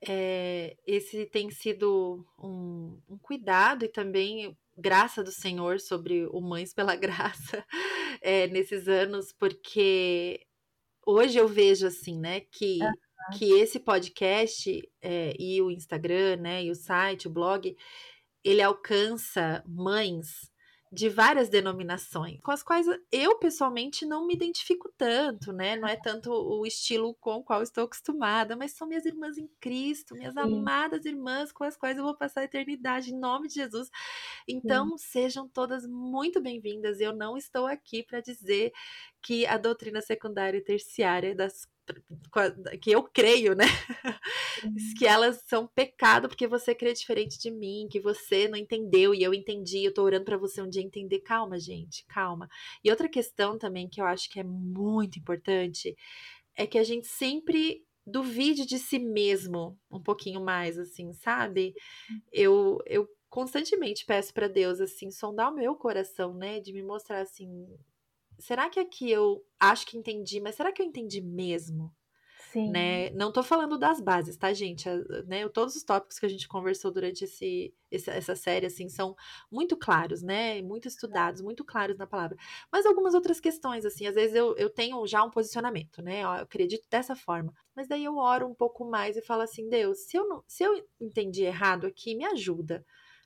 é, esse tem sido um, um, cuidado e também graça do Senhor sobre o Mães pela Graça é, <laughs> nesses anos, porque hoje eu vejo assim, né, que, uhum. que esse podcast é, e o Instagram, né, e o site, o blog, ele alcança mães de várias denominações, com as quais eu pessoalmente não me identifico tanto, né? Não é tanto o estilo com o qual estou acostumada, mas são minhas irmãs em Cristo, minhas Sim. amadas irmãs com as quais eu vou passar a eternidade em nome de Jesus. Então, Sim. sejam todas muito bem-vindas. Eu não estou aqui para dizer que a doutrina secundária e terciária das que eu creio, né? Uhum. que elas são pecado porque você crê diferente de mim, que você não entendeu e eu entendi. Eu tô orando para você um dia entender. Calma, gente, calma. E outra questão também que eu acho que é muito importante é que a gente sempre duvide de si mesmo um pouquinho mais, assim, sabe? Eu, eu constantemente peço para Deus, assim, sondar o meu coração, né? De me mostrar, assim, será que aqui eu acho que entendi, mas será que eu entendi mesmo? Sim. Né? Não tô falando das bases, tá, gente? né, todos os tópicos que a gente conversou durante esse, essa série, assim, são muito claros, né? Muito estudados, muito claros na palavra. Mas algumas outras questões, assim, às vezes eu, eu tenho já um posicionamento, né? Eu acredito dessa forma. Mas daí eu oro um pouco mais e falo assim, Deus, se eu, não, se eu entendi errado aqui, me ajuda,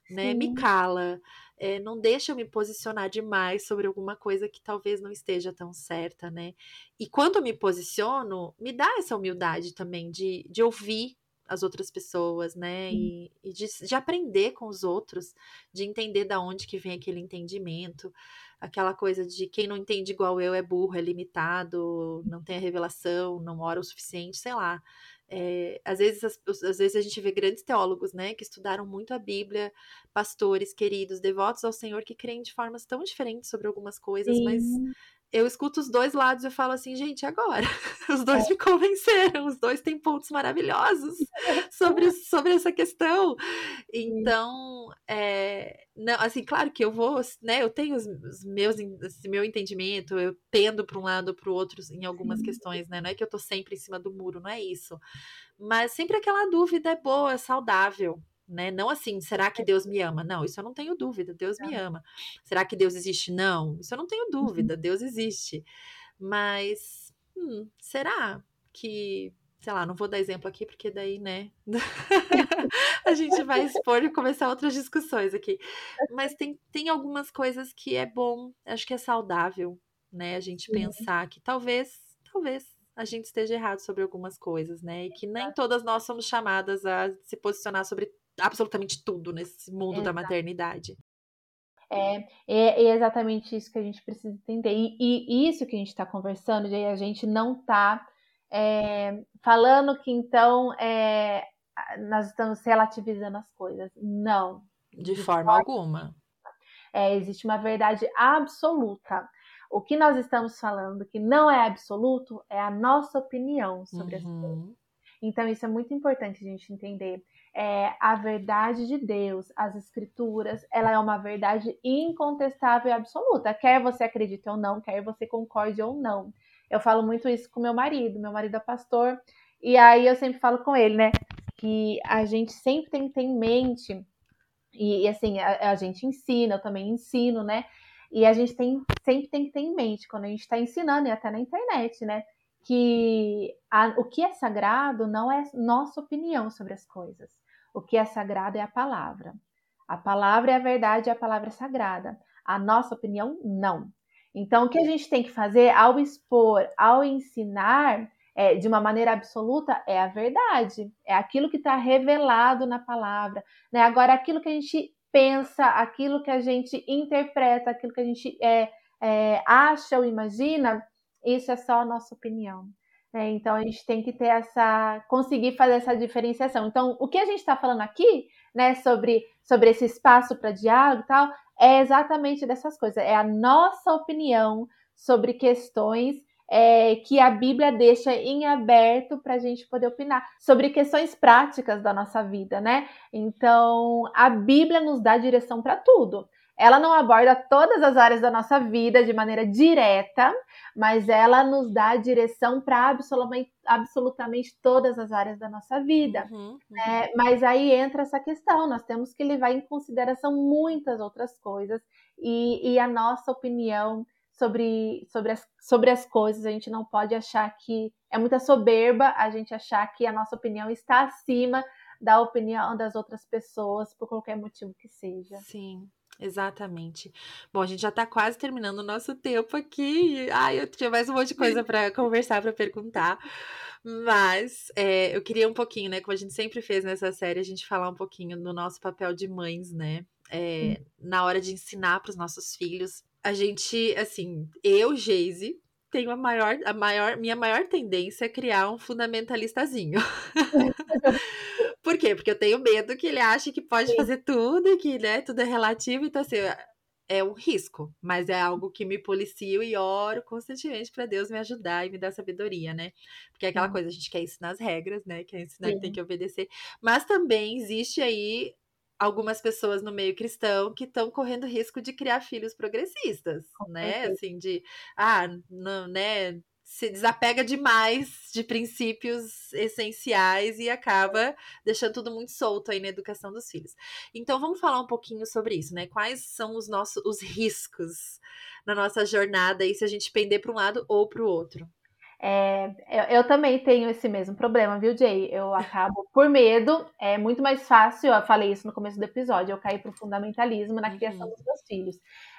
né? Me cala é, não deixa eu me posicionar demais sobre alguma coisa que talvez não esteja tão certa, né? E quando eu me posiciono, me dá essa humildade também de, de ouvir as outras pessoas, né? E, e de, de, aprender com os outros, de entender da onde que vem aquele entendimento, aquela coisa de quem não entende igual eu é burro, é limitado, não tem a revelação, não ora o suficiente, sei lá. É, às, vezes, às vezes a gente vê grandes teólogos, né, que estudaram muito a Bíblia, pastores queridos, devotos ao Senhor, que creem de formas tão diferentes sobre algumas coisas, Sim. mas eu escuto os dois lados e falo assim, gente, agora. <laughs> Os dois é. me convenceram, os dois têm pontos maravilhosos <laughs> sobre, sobre essa questão. Então, é, não, assim, claro que eu vou, né? Eu tenho os, os meus, esse meu entendimento, eu tendo para um lado ou para o outro em algumas questões, né? Não é que eu tô sempre em cima do muro, não é isso. Mas sempre aquela dúvida é boa, é saudável, né? Não assim, será que Deus me ama? Não, isso eu não tenho dúvida, Deus me ama. Será que Deus existe? Não, isso eu não tenho uhum. dúvida, Deus existe. Mas, hum, será que, sei lá, não vou dar exemplo aqui, porque daí, né, <laughs> a gente vai expor e começar outras discussões aqui. Mas tem, tem algumas coisas que é bom, acho que é saudável, né, a gente pensar que talvez, talvez a gente esteja errado sobre algumas coisas, né? E que nem todas nós somos chamadas a se posicionar sobre absolutamente tudo nesse mundo Exato. da maternidade. É, é, é, exatamente isso que a gente precisa entender. E, e isso que a gente está conversando, Jay, a gente não está é, falando que então é, nós estamos relativizando as coisas. Não. De, de forma, forma alguma. É, existe uma verdade absoluta. O que nós estamos falando que não é absoluto é a nossa opinião sobre uhum. as coisas. Então, isso é muito importante a gente entender. É, a verdade de Deus, as escrituras, ela é uma verdade incontestável e absoluta. Quer você acredite ou não, quer você concorde ou não. Eu falo muito isso com meu marido. Meu marido é pastor. E aí eu sempre falo com ele, né? Que a gente sempre tem que ter em mente. E, e assim, a, a gente ensina, eu também ensino, né? E a gente tem, sempre tem que ter em mente, quando a gente está ensinando, e até na internet, né? Que a, o que é sagrado não é nossa opinião sobre as coisas. O que é sagrado é a palavra. A palavra é a verdade, a palavra é sagrada. A nossa opinião, não. Então, o que a gente tem que fazer ao expor, ao ensinar, é, de uma maneira absoluta, é a verdade. É aquilo que está revelado na palavra. Né? Agora, aquilo que a gente pensa, aquilo que a gente interpreta, aquilo que a gente é, é, acha ou imagina, isso é só a nossa opinião. Né? Então a gente tem que ter essa, conseguir fazer essa diferenciação. Então, o que a gente está falando aqui, né, sobre, sobre esse espaço para diálogo e tal, é exatamente dessas coisas. É a nossa opinião sobre questões é, que a Bíblia deixa em aberto para a gente poder opinar sobre questões práticas da nossa vida, né? Então, a Bíblia nos dá direção para tudo. Ela não aborda todas as áreas da nossa vida de maneira direta, mas ela nos dá direção para absolutamente, absolutamente, todas as áreas da nossa vida. Uhum, uhum. É, mas aí entra essa questão: nós temos que levar em consideração muitas outras coisas e, e a nossa opinião sobre, sobre, as, sobre as coisas. A gente não pode achar que é muita soberba a gente achar que a nossa opinião está acima da opinião das outras pessoas por qualquer motivo que seja. Sim. Exatamente. Bom, a gente já está quase terminando o nosso tempo aqui. Ai, eu tinha mais um monte de coisa <laughs> para conversar, para perguntar. Mas é, eu queria um pouquinho, né? Como a gente sempre fez nessa série, a gente falar um pouquinho do nosso papel de mães, né? É, na hora de ensinar para os nossos filhos a gente, assim, eu, Geise, tenho a maior, a maior, minha maior tendência é criar um fundamentalistazinho. <laughs> <laughs> Por quê? Porque eu tenho medo que ele ache que pode Sim. fazer tudo e que, né, tudo é relativo, então assim, é um risco, mas é algo que me policio e oro constantemente para Deus me ajudar e me dar sabedoria, né? Porque é aquela coisa, a gente quer ensinar as regras, né? Quer ensinar Sim. que tem que obedecer, mas também existe aí algumas pessoas no meio cristão que estão correndo risco de criar filhos progressistas, né? Assim, de ah, não, né? Se desapega demais de princípios essenciais e acaba deixando tudo muito solto aí na educação dos filhos. Então vamos falar um pouquinho sobre isso, né? Quais são os nossos os riscos na nossa jornada e se a gente pender para um lado ou para o outro? É, eu, eu, também tenho esse mesmo problema, viu, Jay? Eu acabo por medo, é muito mais fácil, eu falei isso no começo do episódio, eu caí para o fundamentalismo na criação uhum. dos meus filhos.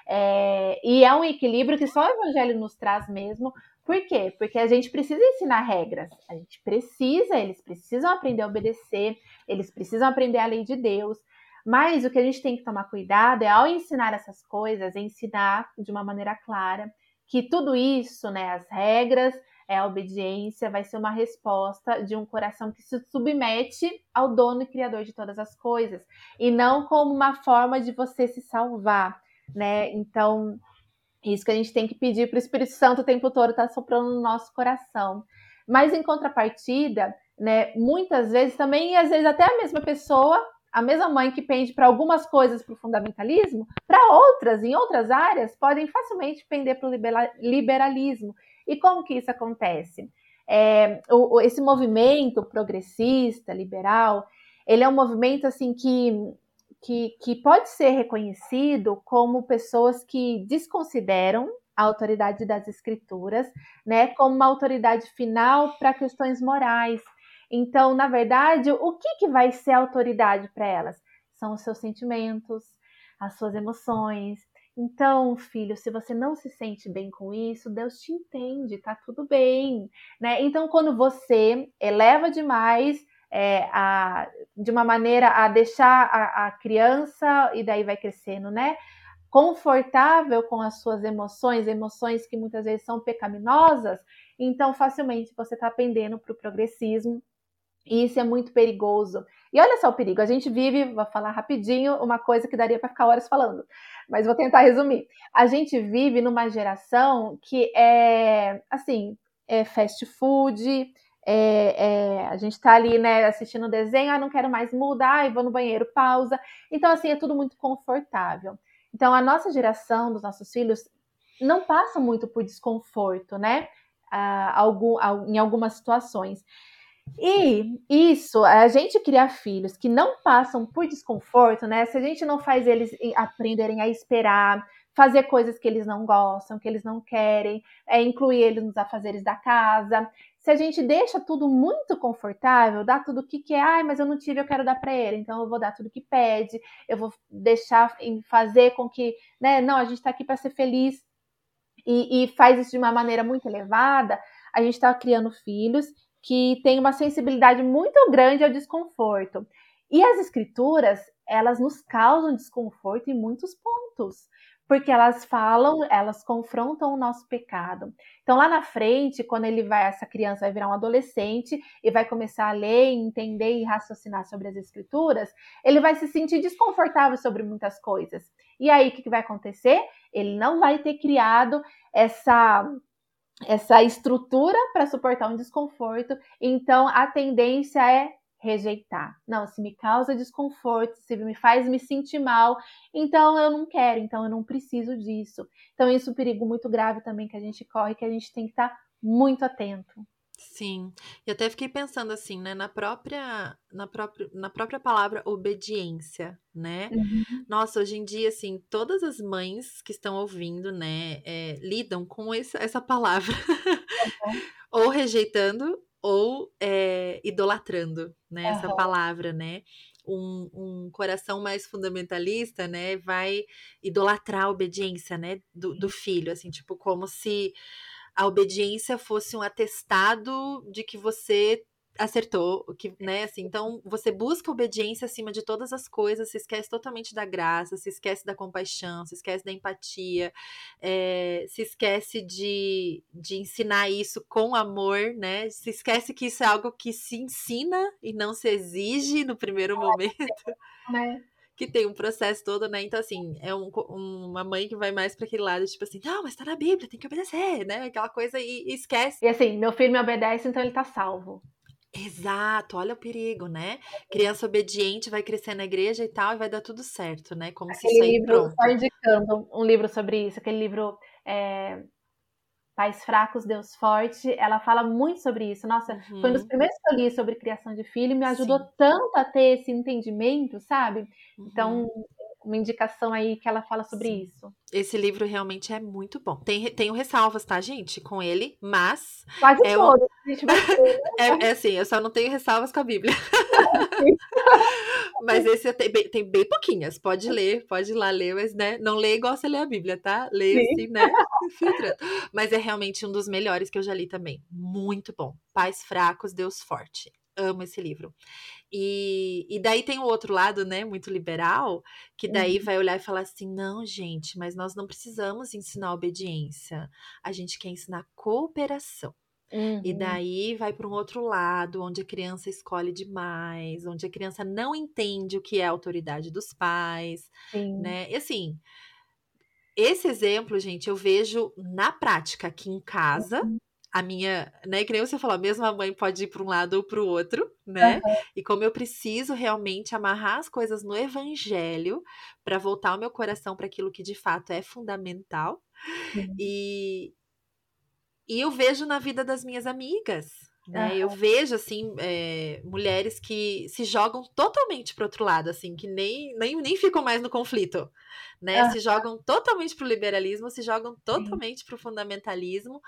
É, e é um equilíbrio que só o evangelho nos traz mesmo. Por quê? Porque a gente precisa ensinar regras, a gente precisa, eles precisam aprender a obedecer, eles precisam aprender a lei de Deus. Mas o que a gente tem que tomar cuidado é ao ensinar essas coisas, ensinar de uma maneira clara que tudo isso, né, as regras, é a obediência, vai ser uma resposta de um coração que se submete ao dono e criador de todas as coisas, e não como uma forma de você se salvar, né? Então, isso que a gente tem que pedir para o Espírito Santo o tempo todo estar tá soprando no nosso coração. Mas em contrapartida, né, muitas vezes também, e às vezes até a mesma pessoa, a mesma mãe que pende para algumas coisas para o fundamentalismo, para outras, em outras áreas, podem facilmente pender para o liberalismo. E como que isso acontece? É, o, esse movimento progressista, liberal, ele é um movimento assim que, que, que pode ser reconhecido como pessoas que desconsideram a autoridade das escrituras, né, como uma autoridade final para questões morais. Então, na verdade, o que, que vai ser autoridade para elas? São os seus sentimentos, as suas emoções, então, filho, se você não se sente bem com isso, Deus te entende, tá tudo bem, né? Então, quando você eleva demais é, a, de uma maneira a deixar a, a criança, e daí vai crescendo, né? confortável com as suas emoções, emoções que muitas vezes são pecaminosas, então facilmente você está pendendo para o progressismo. E isso é muito perigoso. E olha só o perigo, a gente vive, vou falar rapidinho, uma coisa que daria para ficar horas falando, mas vou tentar resumir. A gente vive numa geração que é, assim, é fast food, é, é, a gente está ali, né, assistindo desenho, ah, não quero mais mudar, e vou no banheiro, pausa. Então, assim, é tudo muito confortável. Então, a nossa geração, dos nossos filhos, não passa muito por desconforto, né? Ah, algum, em algumas situações. E isso, a gente criar filhos que não passam por desconforto, né? Se a gente não faz eles aprenderem a esperar, fazer coisas que eles não gostam, que eles não querem, é, incluir eles nos afazeres da casa, se a gente deixa tudo muito confortável, dá tudo o que quer, ai, mas eu não tive, eu quero dar para ele, então eu vou dar tudo que pede, eu vou deixar fazer com que, né, não, a gente está aqui para ser feliz e, e, faz isso de uma maneira muito elevada, a gente está criando filhos que têm uma sensibilidade muito grande ao desconforto. E as escrituras, elas nos causam desconforto em muitos pontos porque elas falam, elas confrontam o nosso pecado. Então, lá na frente, quando ele vai, essa criança vai virar um adolescente e vai começar a ler, entender e raciocinar sobre as escrituras, ele vai se sentir desconfortável sobre muitas coisas. E aí, o que, que vai acontecer? Ele não vai ter criado essa essa estrutura para suportar um desconforto. Então, a tendência é rejeitar. Não, se me causa desconforto, se me faz me sentir mal, então eu não quero, então eu não preciso disso. Então isso é um perigo muito grave também que a gente corre, que a gente tem que estar muito atento. Sim, e até fiquei pensando assim, né, na própria, na própria, na própria palavra obediência, né? Uhum. Nossa, hoje em dia, assim, todas as mães que estão ouvindo, né, é, lidam com esse, essa palavra, uhum. <laughs> ou rejeitando ou é, idolatrando, né? Uhum. Essa palavra, né? Um, um, coração mais fundamentalista, né, vai idolatrar a obediência, né, do, do filho, assim, tipo, como se a obediência fosse um atestado de que você acertou, que, né, assim, então você busca obediência acima de todas as coisas, se esquece totalmente da graça, se esquece da compaixão, se esquece da empatia, é, se esquece de, de ensinar isso com amor, né, se esquece que isso é algo que se ensina e não se exige no primeiro momento. Né? Que tem um processo todo, né? Então, assim, é um, uma mãe que vai mais para aquele lado, tipo assim, não, mas tá na Bíblia, tem que obedecer, né? Aquela coisa e, e esquece. E assim, meu filho me obedece, então ele tá salvo. Exato, olha o perigo, né? Criança obediente vai crescer na igreja e tal, e vai dar tudo certo, né? Como aquele se livro, pronto. Só indicando um livro sobre isso, aquele livro é, Pais Fracos, Deus Forte, ela fala muito sobre isso. Nossa, uhum. foi um dos uhum. primeiros que eu li sobre criação de filho e me ajudou Sim. tanto a ter esse entendimento, sabe? Então, uhum. Então, uma indicação aí que ela fala sobre Sim. isso. Esse livro realmente é muito bom. Tem, tenho ressalvas, tá, gente, com ele, mas. Quase é todo, uma... a gente <laughs> né? é, é assim, eu só não tenho ressalvas com a Bíblia. <laughs> <laughs> mas esse tem bem, tem bem pouquinhas. Pode ler, pode ir lá ler, mas né, não lê igual você lê a Bíblia, tá? Lê Sim. assim, né? <laughs> Filtrando. Mas é realmente um dos melhores que eu já li também. Muito bom. Pais fracos, Deus forte amo esse livro. E, e daí tem o outro lado, né, muito liberal, que daí uhum. vai olhar e falar assim: não, gente, mas nós não precisamos ensinar obediência, a gente quer ensinar cooperação. Uhum. E daí vai para um outro lado, onde a criança escolhe demais, onde a criança não entende o que é a autoridade dos pais, Sim. né? E assim, esse exemplo, gente, eu vejo na prática aqui em casa, uhum a minha, né, que nem você falou, mesmo a mãe pode ir para um lado ou para o outro, né? Uhum. E como eu preciso realmente amarrar as coisas no evangelho para voltar o meu coração para aquilo que de fato é fundamental. E e eu vejo na vida das minhas amigas, né? Uhum. Eu vejo assim é, mulheres que se jogam totalmente para outro lado, assim, que nem, nem, nem ficam mais no conflito, né? Se jogam totalmente para o liberalismo, se jogam totalmente para o fundamentalismo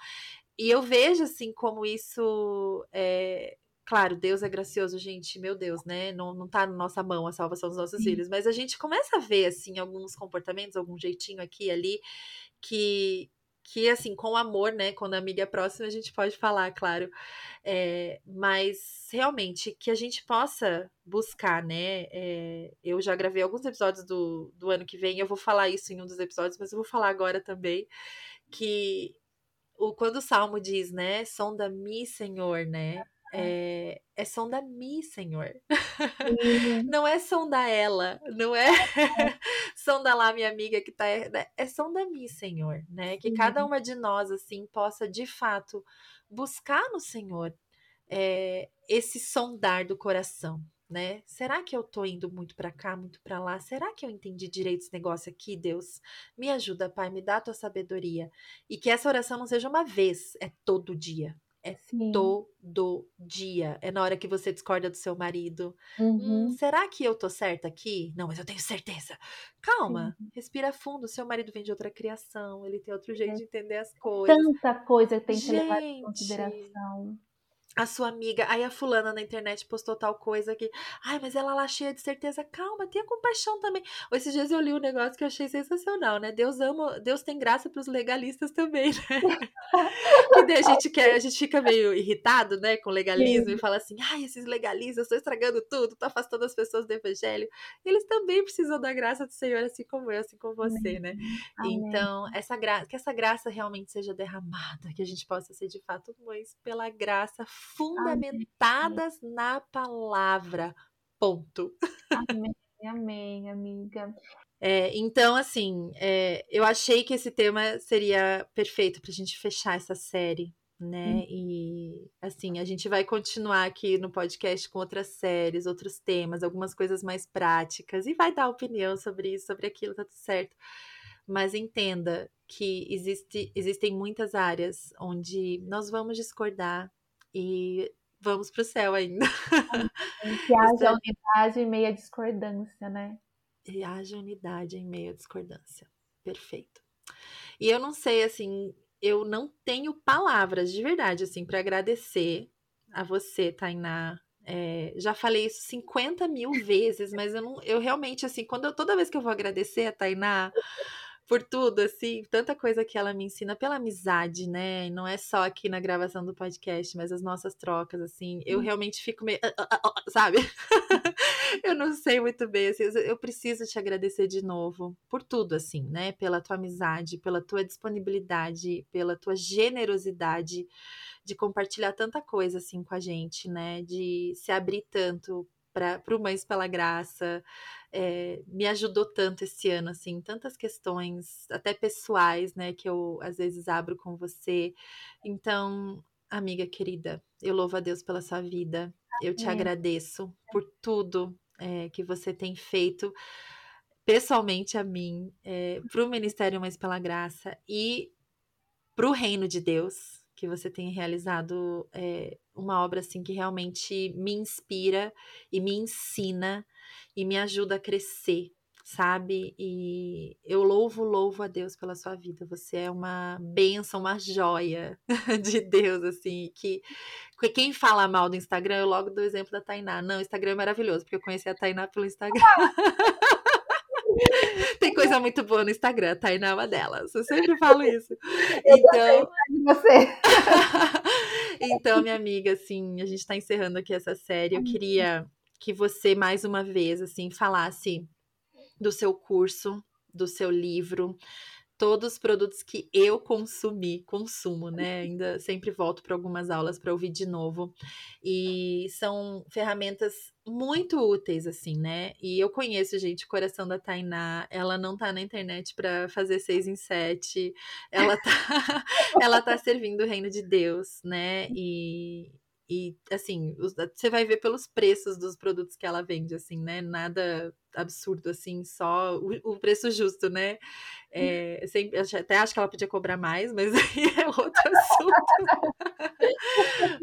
e eu vejo, assim, como isso. É... Claro, Deus é gracioso, gente, meu Deus, né? Não, não tá na nossa mão a salvação dos nossos Sim. filhos, mas a gente começa a ver, assim, alguns comportamentos, algum jeitinho aqui e ali, que, que assim, com amor, né? Quando a amiga é próxima, a gente pode falar, claro. É, mas realmente que a gente possa buscar, né? É, eu já gravei alguns episódios do, do ano que vem, eu vou falar isso em um dos episódios, mas eu vou falar agora também. Que o, quando o Salmo diz, né? Sonda-me, Senhor, né? É, é sonda-me, Senhor. Uhum. não é sonda ela, não é <laughs> sonda lá minha amiga que tá. Né, é sonda-me, Senhor, né? Que cada uma de nós, assim, possa de fato buscar no Senhor é, esse sondar do coração, né? Será que eu tô indo muito para cá, muito para lá? Será que eu entendi direito esse negócio aqui, Deus? Me ajuda, Pai, me dá a tua sabedoria. E que essa oração não seja uma vez, é todo dia, é Sim. todo dia. É na hora que você discorda do seu marido. Hum, uhum. Hum, será que eu tô certa aqui? Não, mas eu tenho certeza. Calma, Sim. respira fundo. Seu marido vem de outra criação, ele tem outro jeito é. de entender as coisas. Tanta coisa tem que Gente, levar em consideração a sua amiga, aí a fulana na internet postou tal coisa que, ai, mas ela lá cheia de certeza, calma, tenha compaixão também. Esses dias eu li um negócio que eu achei sensacional, né? Deus ama, Deus tem graça para os legalistas também, né? <laughs> que daí a gente quer, a gente fica meio irritado, né, com legalismo Sim. e fala assim, ai, esses legalistas estão estragando tudo, estão afastando as pessoas do evangelho. Eles também precisam da graça do Senhor, assim como eu, assim como você, né? Amém. Então, essa graça, que essa graça realmente seja derramada, que a gente possa ser de fato mães pela graça fundamentadas amém. na palavra. Ponto. Amém, amém, amiga. É, então, assim, é, eu achei que esse tema seria perfeito para a gente fechar essa série, né? Hum. E, assim, a gente vai continuar aqui no podcast com outras séries, outros temas, algumas coisas mais práticas, e vai dar opinião sobre isso, sobre aquilo, tá tudo certo. Mas entenda que existe, existem muitas áreas onde nós vamos discordar, e vamos para o céu ainda. <laughs> Que haja unidade em meio à discordância, né? E haja unidade em meio à discordância. Perfeito. E eu não sei, assim, eu não tenho palavras de verdade, assim, para agradecer a você, Tainá. É, já falei isso 50 mil vezes, mas eu não, eu realmente, assim, quando eu, toda vez que eu vou agradecer a Tainá, por tudo, assim, tanta coisa que ela me ensina pela amizade, né? E não é só aqui na gravação do podcast, mas as nossas trocas, assim, eu hum. realmente fico meio, ah, ah, ah, sabe? <laughs> eu não sei muito bem, assim, eu preciso te agradecer de novo por tudo, assim, né? Pela tua amizade, pela tua disponibilidade, pela tua generosidade de compartilhar tanta coisa, assim, com a gente, né? De se abrir tanto para o Mães pela Graça, é, me ajudou tanto esse ano, assim, tantas questões, até pessoais, né, que eu às vezes abro com você. Então, amiga querida, eu louvo a Deus pela sua vida, eu te agradeço por tudo é, que você tem feito pessoalmente a mim, é, para o Ministério Mais pela Graça e para o Reino de Deus, que você tenha realizado é, uma obra assim que realmente me inspira e me ensina e me ajuda a crescer, sabe? E eu louvo, louvo a Deus pela sua vida. Você é uma benção, uma joia <laughs> de Deus, assim, que quem fala mal do Instagram, eu logo dou o exemplo da Tainá. Não, o Instagram é maravilhoso, porque eu conheci a Tainá pelo Instagram. <laughs> Tem coisa muito boa no Instagram, Tainá é uma delas. Eu sempre falo isso. Então, você. <laughs> então, minha amiga, assim, a gente está encerrando aqui essa série. Eu queria que você mais uma vez, assim, falasse do seu curso, do seu livro, todos os produtos que eu consumi, consumo, né? Ainda sempre volto para algumas aulas para ouvir de novo. E são ferramentas muito úteis, assim, né? E eu conheço, gente, o coração da Tainá. Ela não tá na internet para fazer seis em sete. Ela tá, <laughs> ela tá servindo o reino de Deus, né? E, e, assim, você vai ver pelos preços dos produtos que ela vende, assim, né? Nada absurdo, assim, só o, o preço justo, né? É, sempre, até acho que ela podia cobrar mais, mas aí <laughs> é outro assunto.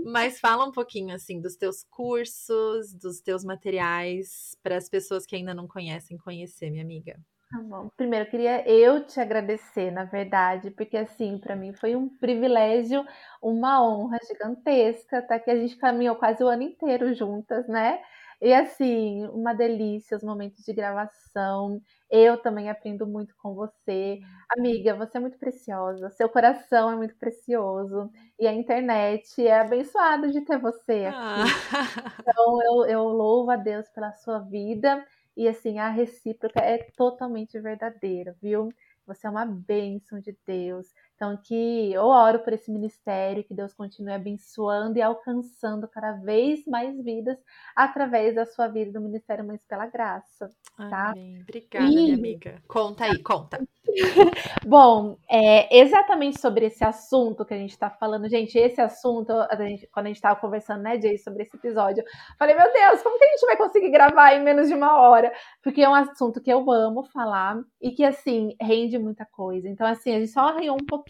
mas fala um pouquinho, assim, dos teus cursos, dos teus materiais, para as pessoas que ainda não conhecem, conhecer, minha amiga. Tá bom. Primeiro, eu queria eu te agradecer, na verdade, porque assim, para mim foi um privilégio, uma honra gigantesca, tá? Que a gente caminhou quase o ano inteiro juntas, né? E assim, uma delícia os momentos de gravação. Eu também aprendo muito com você. Amiga, você é muito preciosa, seu coração é muito precioso e a internet é abençoada de ter você aqui. Ah. <laughs> Então eu, eu louvo a Deus pela sua vida e assim, a recíproca é totalmente verdadeira, viu? Você é uma bênção de Deus. Então, que eu oro por esse ministério, que Deus continue abençoando e alcançando cada vez mais vidas através da sua vida do Ministério Mães pela Graça. Tá? Amém. Obrigada, e... minha amiga. Conta aí, conta. <laughs> Bom, é, exatamente sobre esse assunto que a gente está falando, gente, esse assunto, a gente, quando a gente estava conversando, né, Jay, sobre esse episódio, falei, meu Deus, como que a gente vai conseguir gravar em menos de uma hora? Porque é um assunto que eu amo falar e que, assim, rende muita coisa. Então, assim, a gente só arranhou um pouquinho,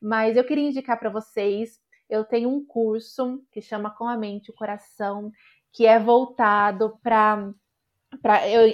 mas eu queria indicar para vocês, eu tenho um curso que chama Com a Mente e o Coração, que é voltado para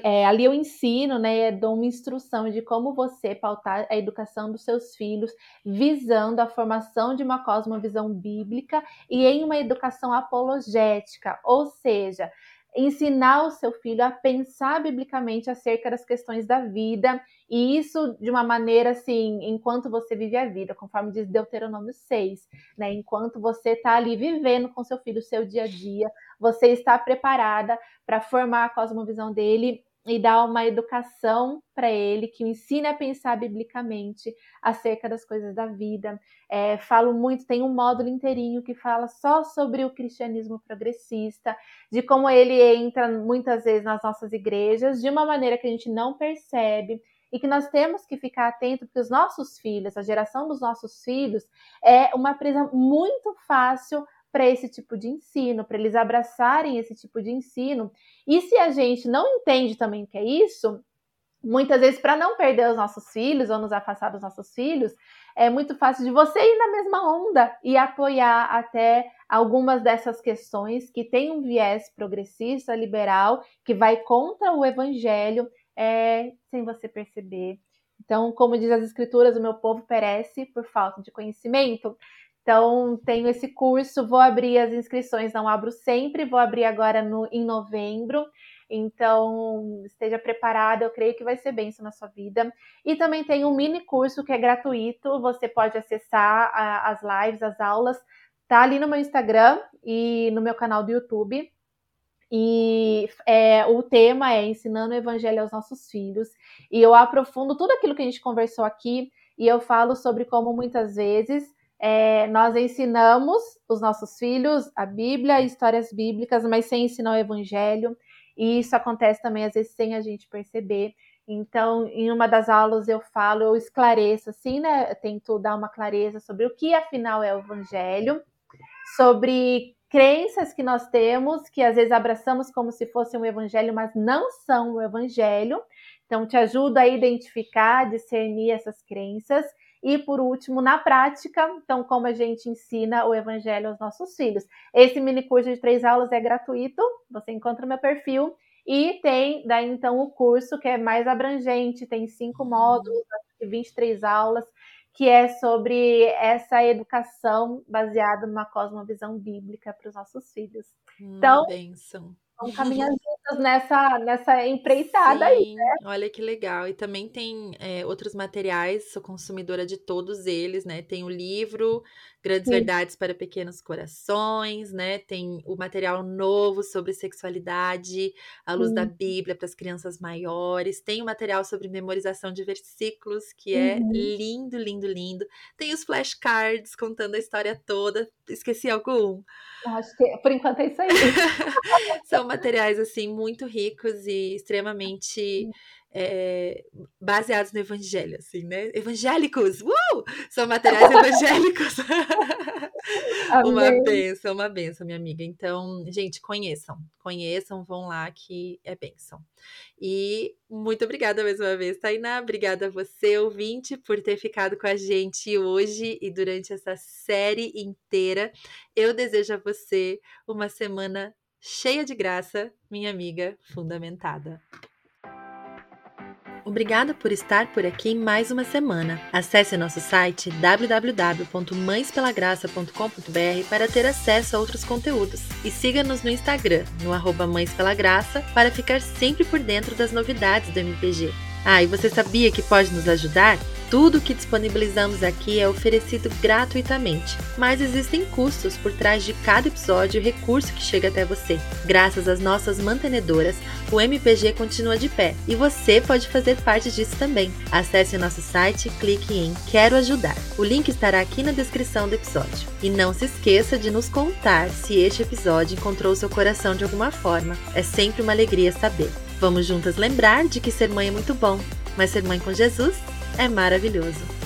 é, ali eu ensino, né, dou uma instrução de como você pautar a educação dos seus filhos, visando a formação de uma cosmovisão bíblica e em uma educação apologética, ou seja, ensinar o seu filho a pensar biblicamente acerca das questões da vida, e isso de uma maneira assim, enquanto você vive a vida, conforme diz Deuteronômio 6, né? Enquanto você está ali vivendo com seu filho o seu dia a dia, você está preparada para formar a cosmovisão dele e dar uma educação para ele que o ensine a pensar biblicamente acerca das coisas da vida. É, falo muito, tem um módulo inteirinho que fala só sobre o cristianismo progressista, de como ele entra muitas vezes nas nossas igrejas de uma maneira que a gente não percebe e que nós temos que ficar atento porque os nossos filhos, a geração dos nossos filhos, é uma presa muito fácil para esse tipo de ensino, para eles abraçarem esse tipo de ensino. E se a gente não entende também que é isso, muitas vezes para não perder os nossos filhos ou nos afastar dos nossos filhos, é muito fácil de você ir na mesma onda e apoiar até algumas dessas questões que tem um viés progressista, liberal, que vai contra o evangelho, é, sem você perceber. Então, como diz as escrituras, o meu povo perece por falta de conhecimento. Então, tenho esse curso, vou abrir as inscrições, não abro sempre, vou abrir agora no, em novembro. Então, esteja preparada, eu creio que vai ser benção na sua vida. E também tem um mini curso que é gratuito, você pode acessar a, as lives, as aulas, tá ali no meu Instagram e no meu canal do YouTube. E é, o tema é ensinando o evangelho aos nossos filhos. E eu aprofundo tudo aquilo que a gente conversou aqui e eu falo sobre como muitas vezes é, nós ensinamos os nossos filhos a Bíblia, histórias bíblicas, mas sem ensinar o Evangelho, e isso acontece também às vezes sem a gente perceber. Então, em uma das aulas eu falo, eu esclareço assim, né? Eu tento dar uma clareza sobre o que afinal é o Evangelho, sobre crenças que nós temos, que às vezes abraçamos como se fosse um Evangelho, mas não são o Evangelho. Então, te ajuda a identificar, discernir essas crenças e por último, na prática, então, como a gente ensina o evangelho aos nossos filhos. Esse mini curso de três aulas é gratuito, você encontra no meu perfil. E tem daí então o curso que é mais abrangente, tem cinco módulos, 23 aulas, que é sobre essa educação baseada numa cosmovisão bíblica para os nossos filhos. Hum, então, benção. Vamos caminhar <laughs> nessa, nessa empreitada Sim, aí, né? Olha que legal. E também tem é, outros materiais, sou consumidora de todos eles, né? Tem o livro Grandes Sim. Verdades para Pequenos Corações, né? Tem o material novo sobre sexualidade, a luz Sim. da Bíblia para as crianças maiores. Tem o material sobre memorização de versículos, que é uhum. lindo, lindo, lindo. Tem os flashcards contando a história toda. Esqueci algum? Acho que por enquanto é isso aí. <laughs> São materiais assim muito ricos e extremamente é, baseados no evangelho, assim, né? Evangélicos! Uh! São materiais <laughs> evangélicos. <laughs> uma benção, uma benção, minha amiga. Então, gente, conheçam, conheçam, vão lá que é benção. E muito obrigada mais uma vez, Tainá. Obrigada a você, ouvinte, por ter ficado com a gente hoje e durante essa série inteira. Eu desejo a você uma semana cheia de graça, minha amiga fundamentada. Obrigada por estar por aqui mais uma semana. Acesse nosso site www.mãespelagraça.com.br para ter acesso a outros conteúdos. E siga-nos no Instagram, no arroba Mães Pela Graça, para ficar sempre por dentro das novidades do MPG. Ah, e você sabia que pode nos ajudar? Tudo que disponibilizamos aqui é oferecido gratuitamente, mas existem custos por trás de cada episódio e recurso que chega até você. Graças às nossas mantenedoras, o MPG continua de pé e você pode fazer parte disso também. Acesse o nosso site e clique em Quero Ajudar. O link estará aqui na descrição do episódio. E não se esqueça de nos contar se este episódio encontrou seu coração de alguma forma. É sempre uma alegria saber. Vamos juntas lembrar de que ser mãe é muito bom, mas ser mãe com Jesus é maravilhoso.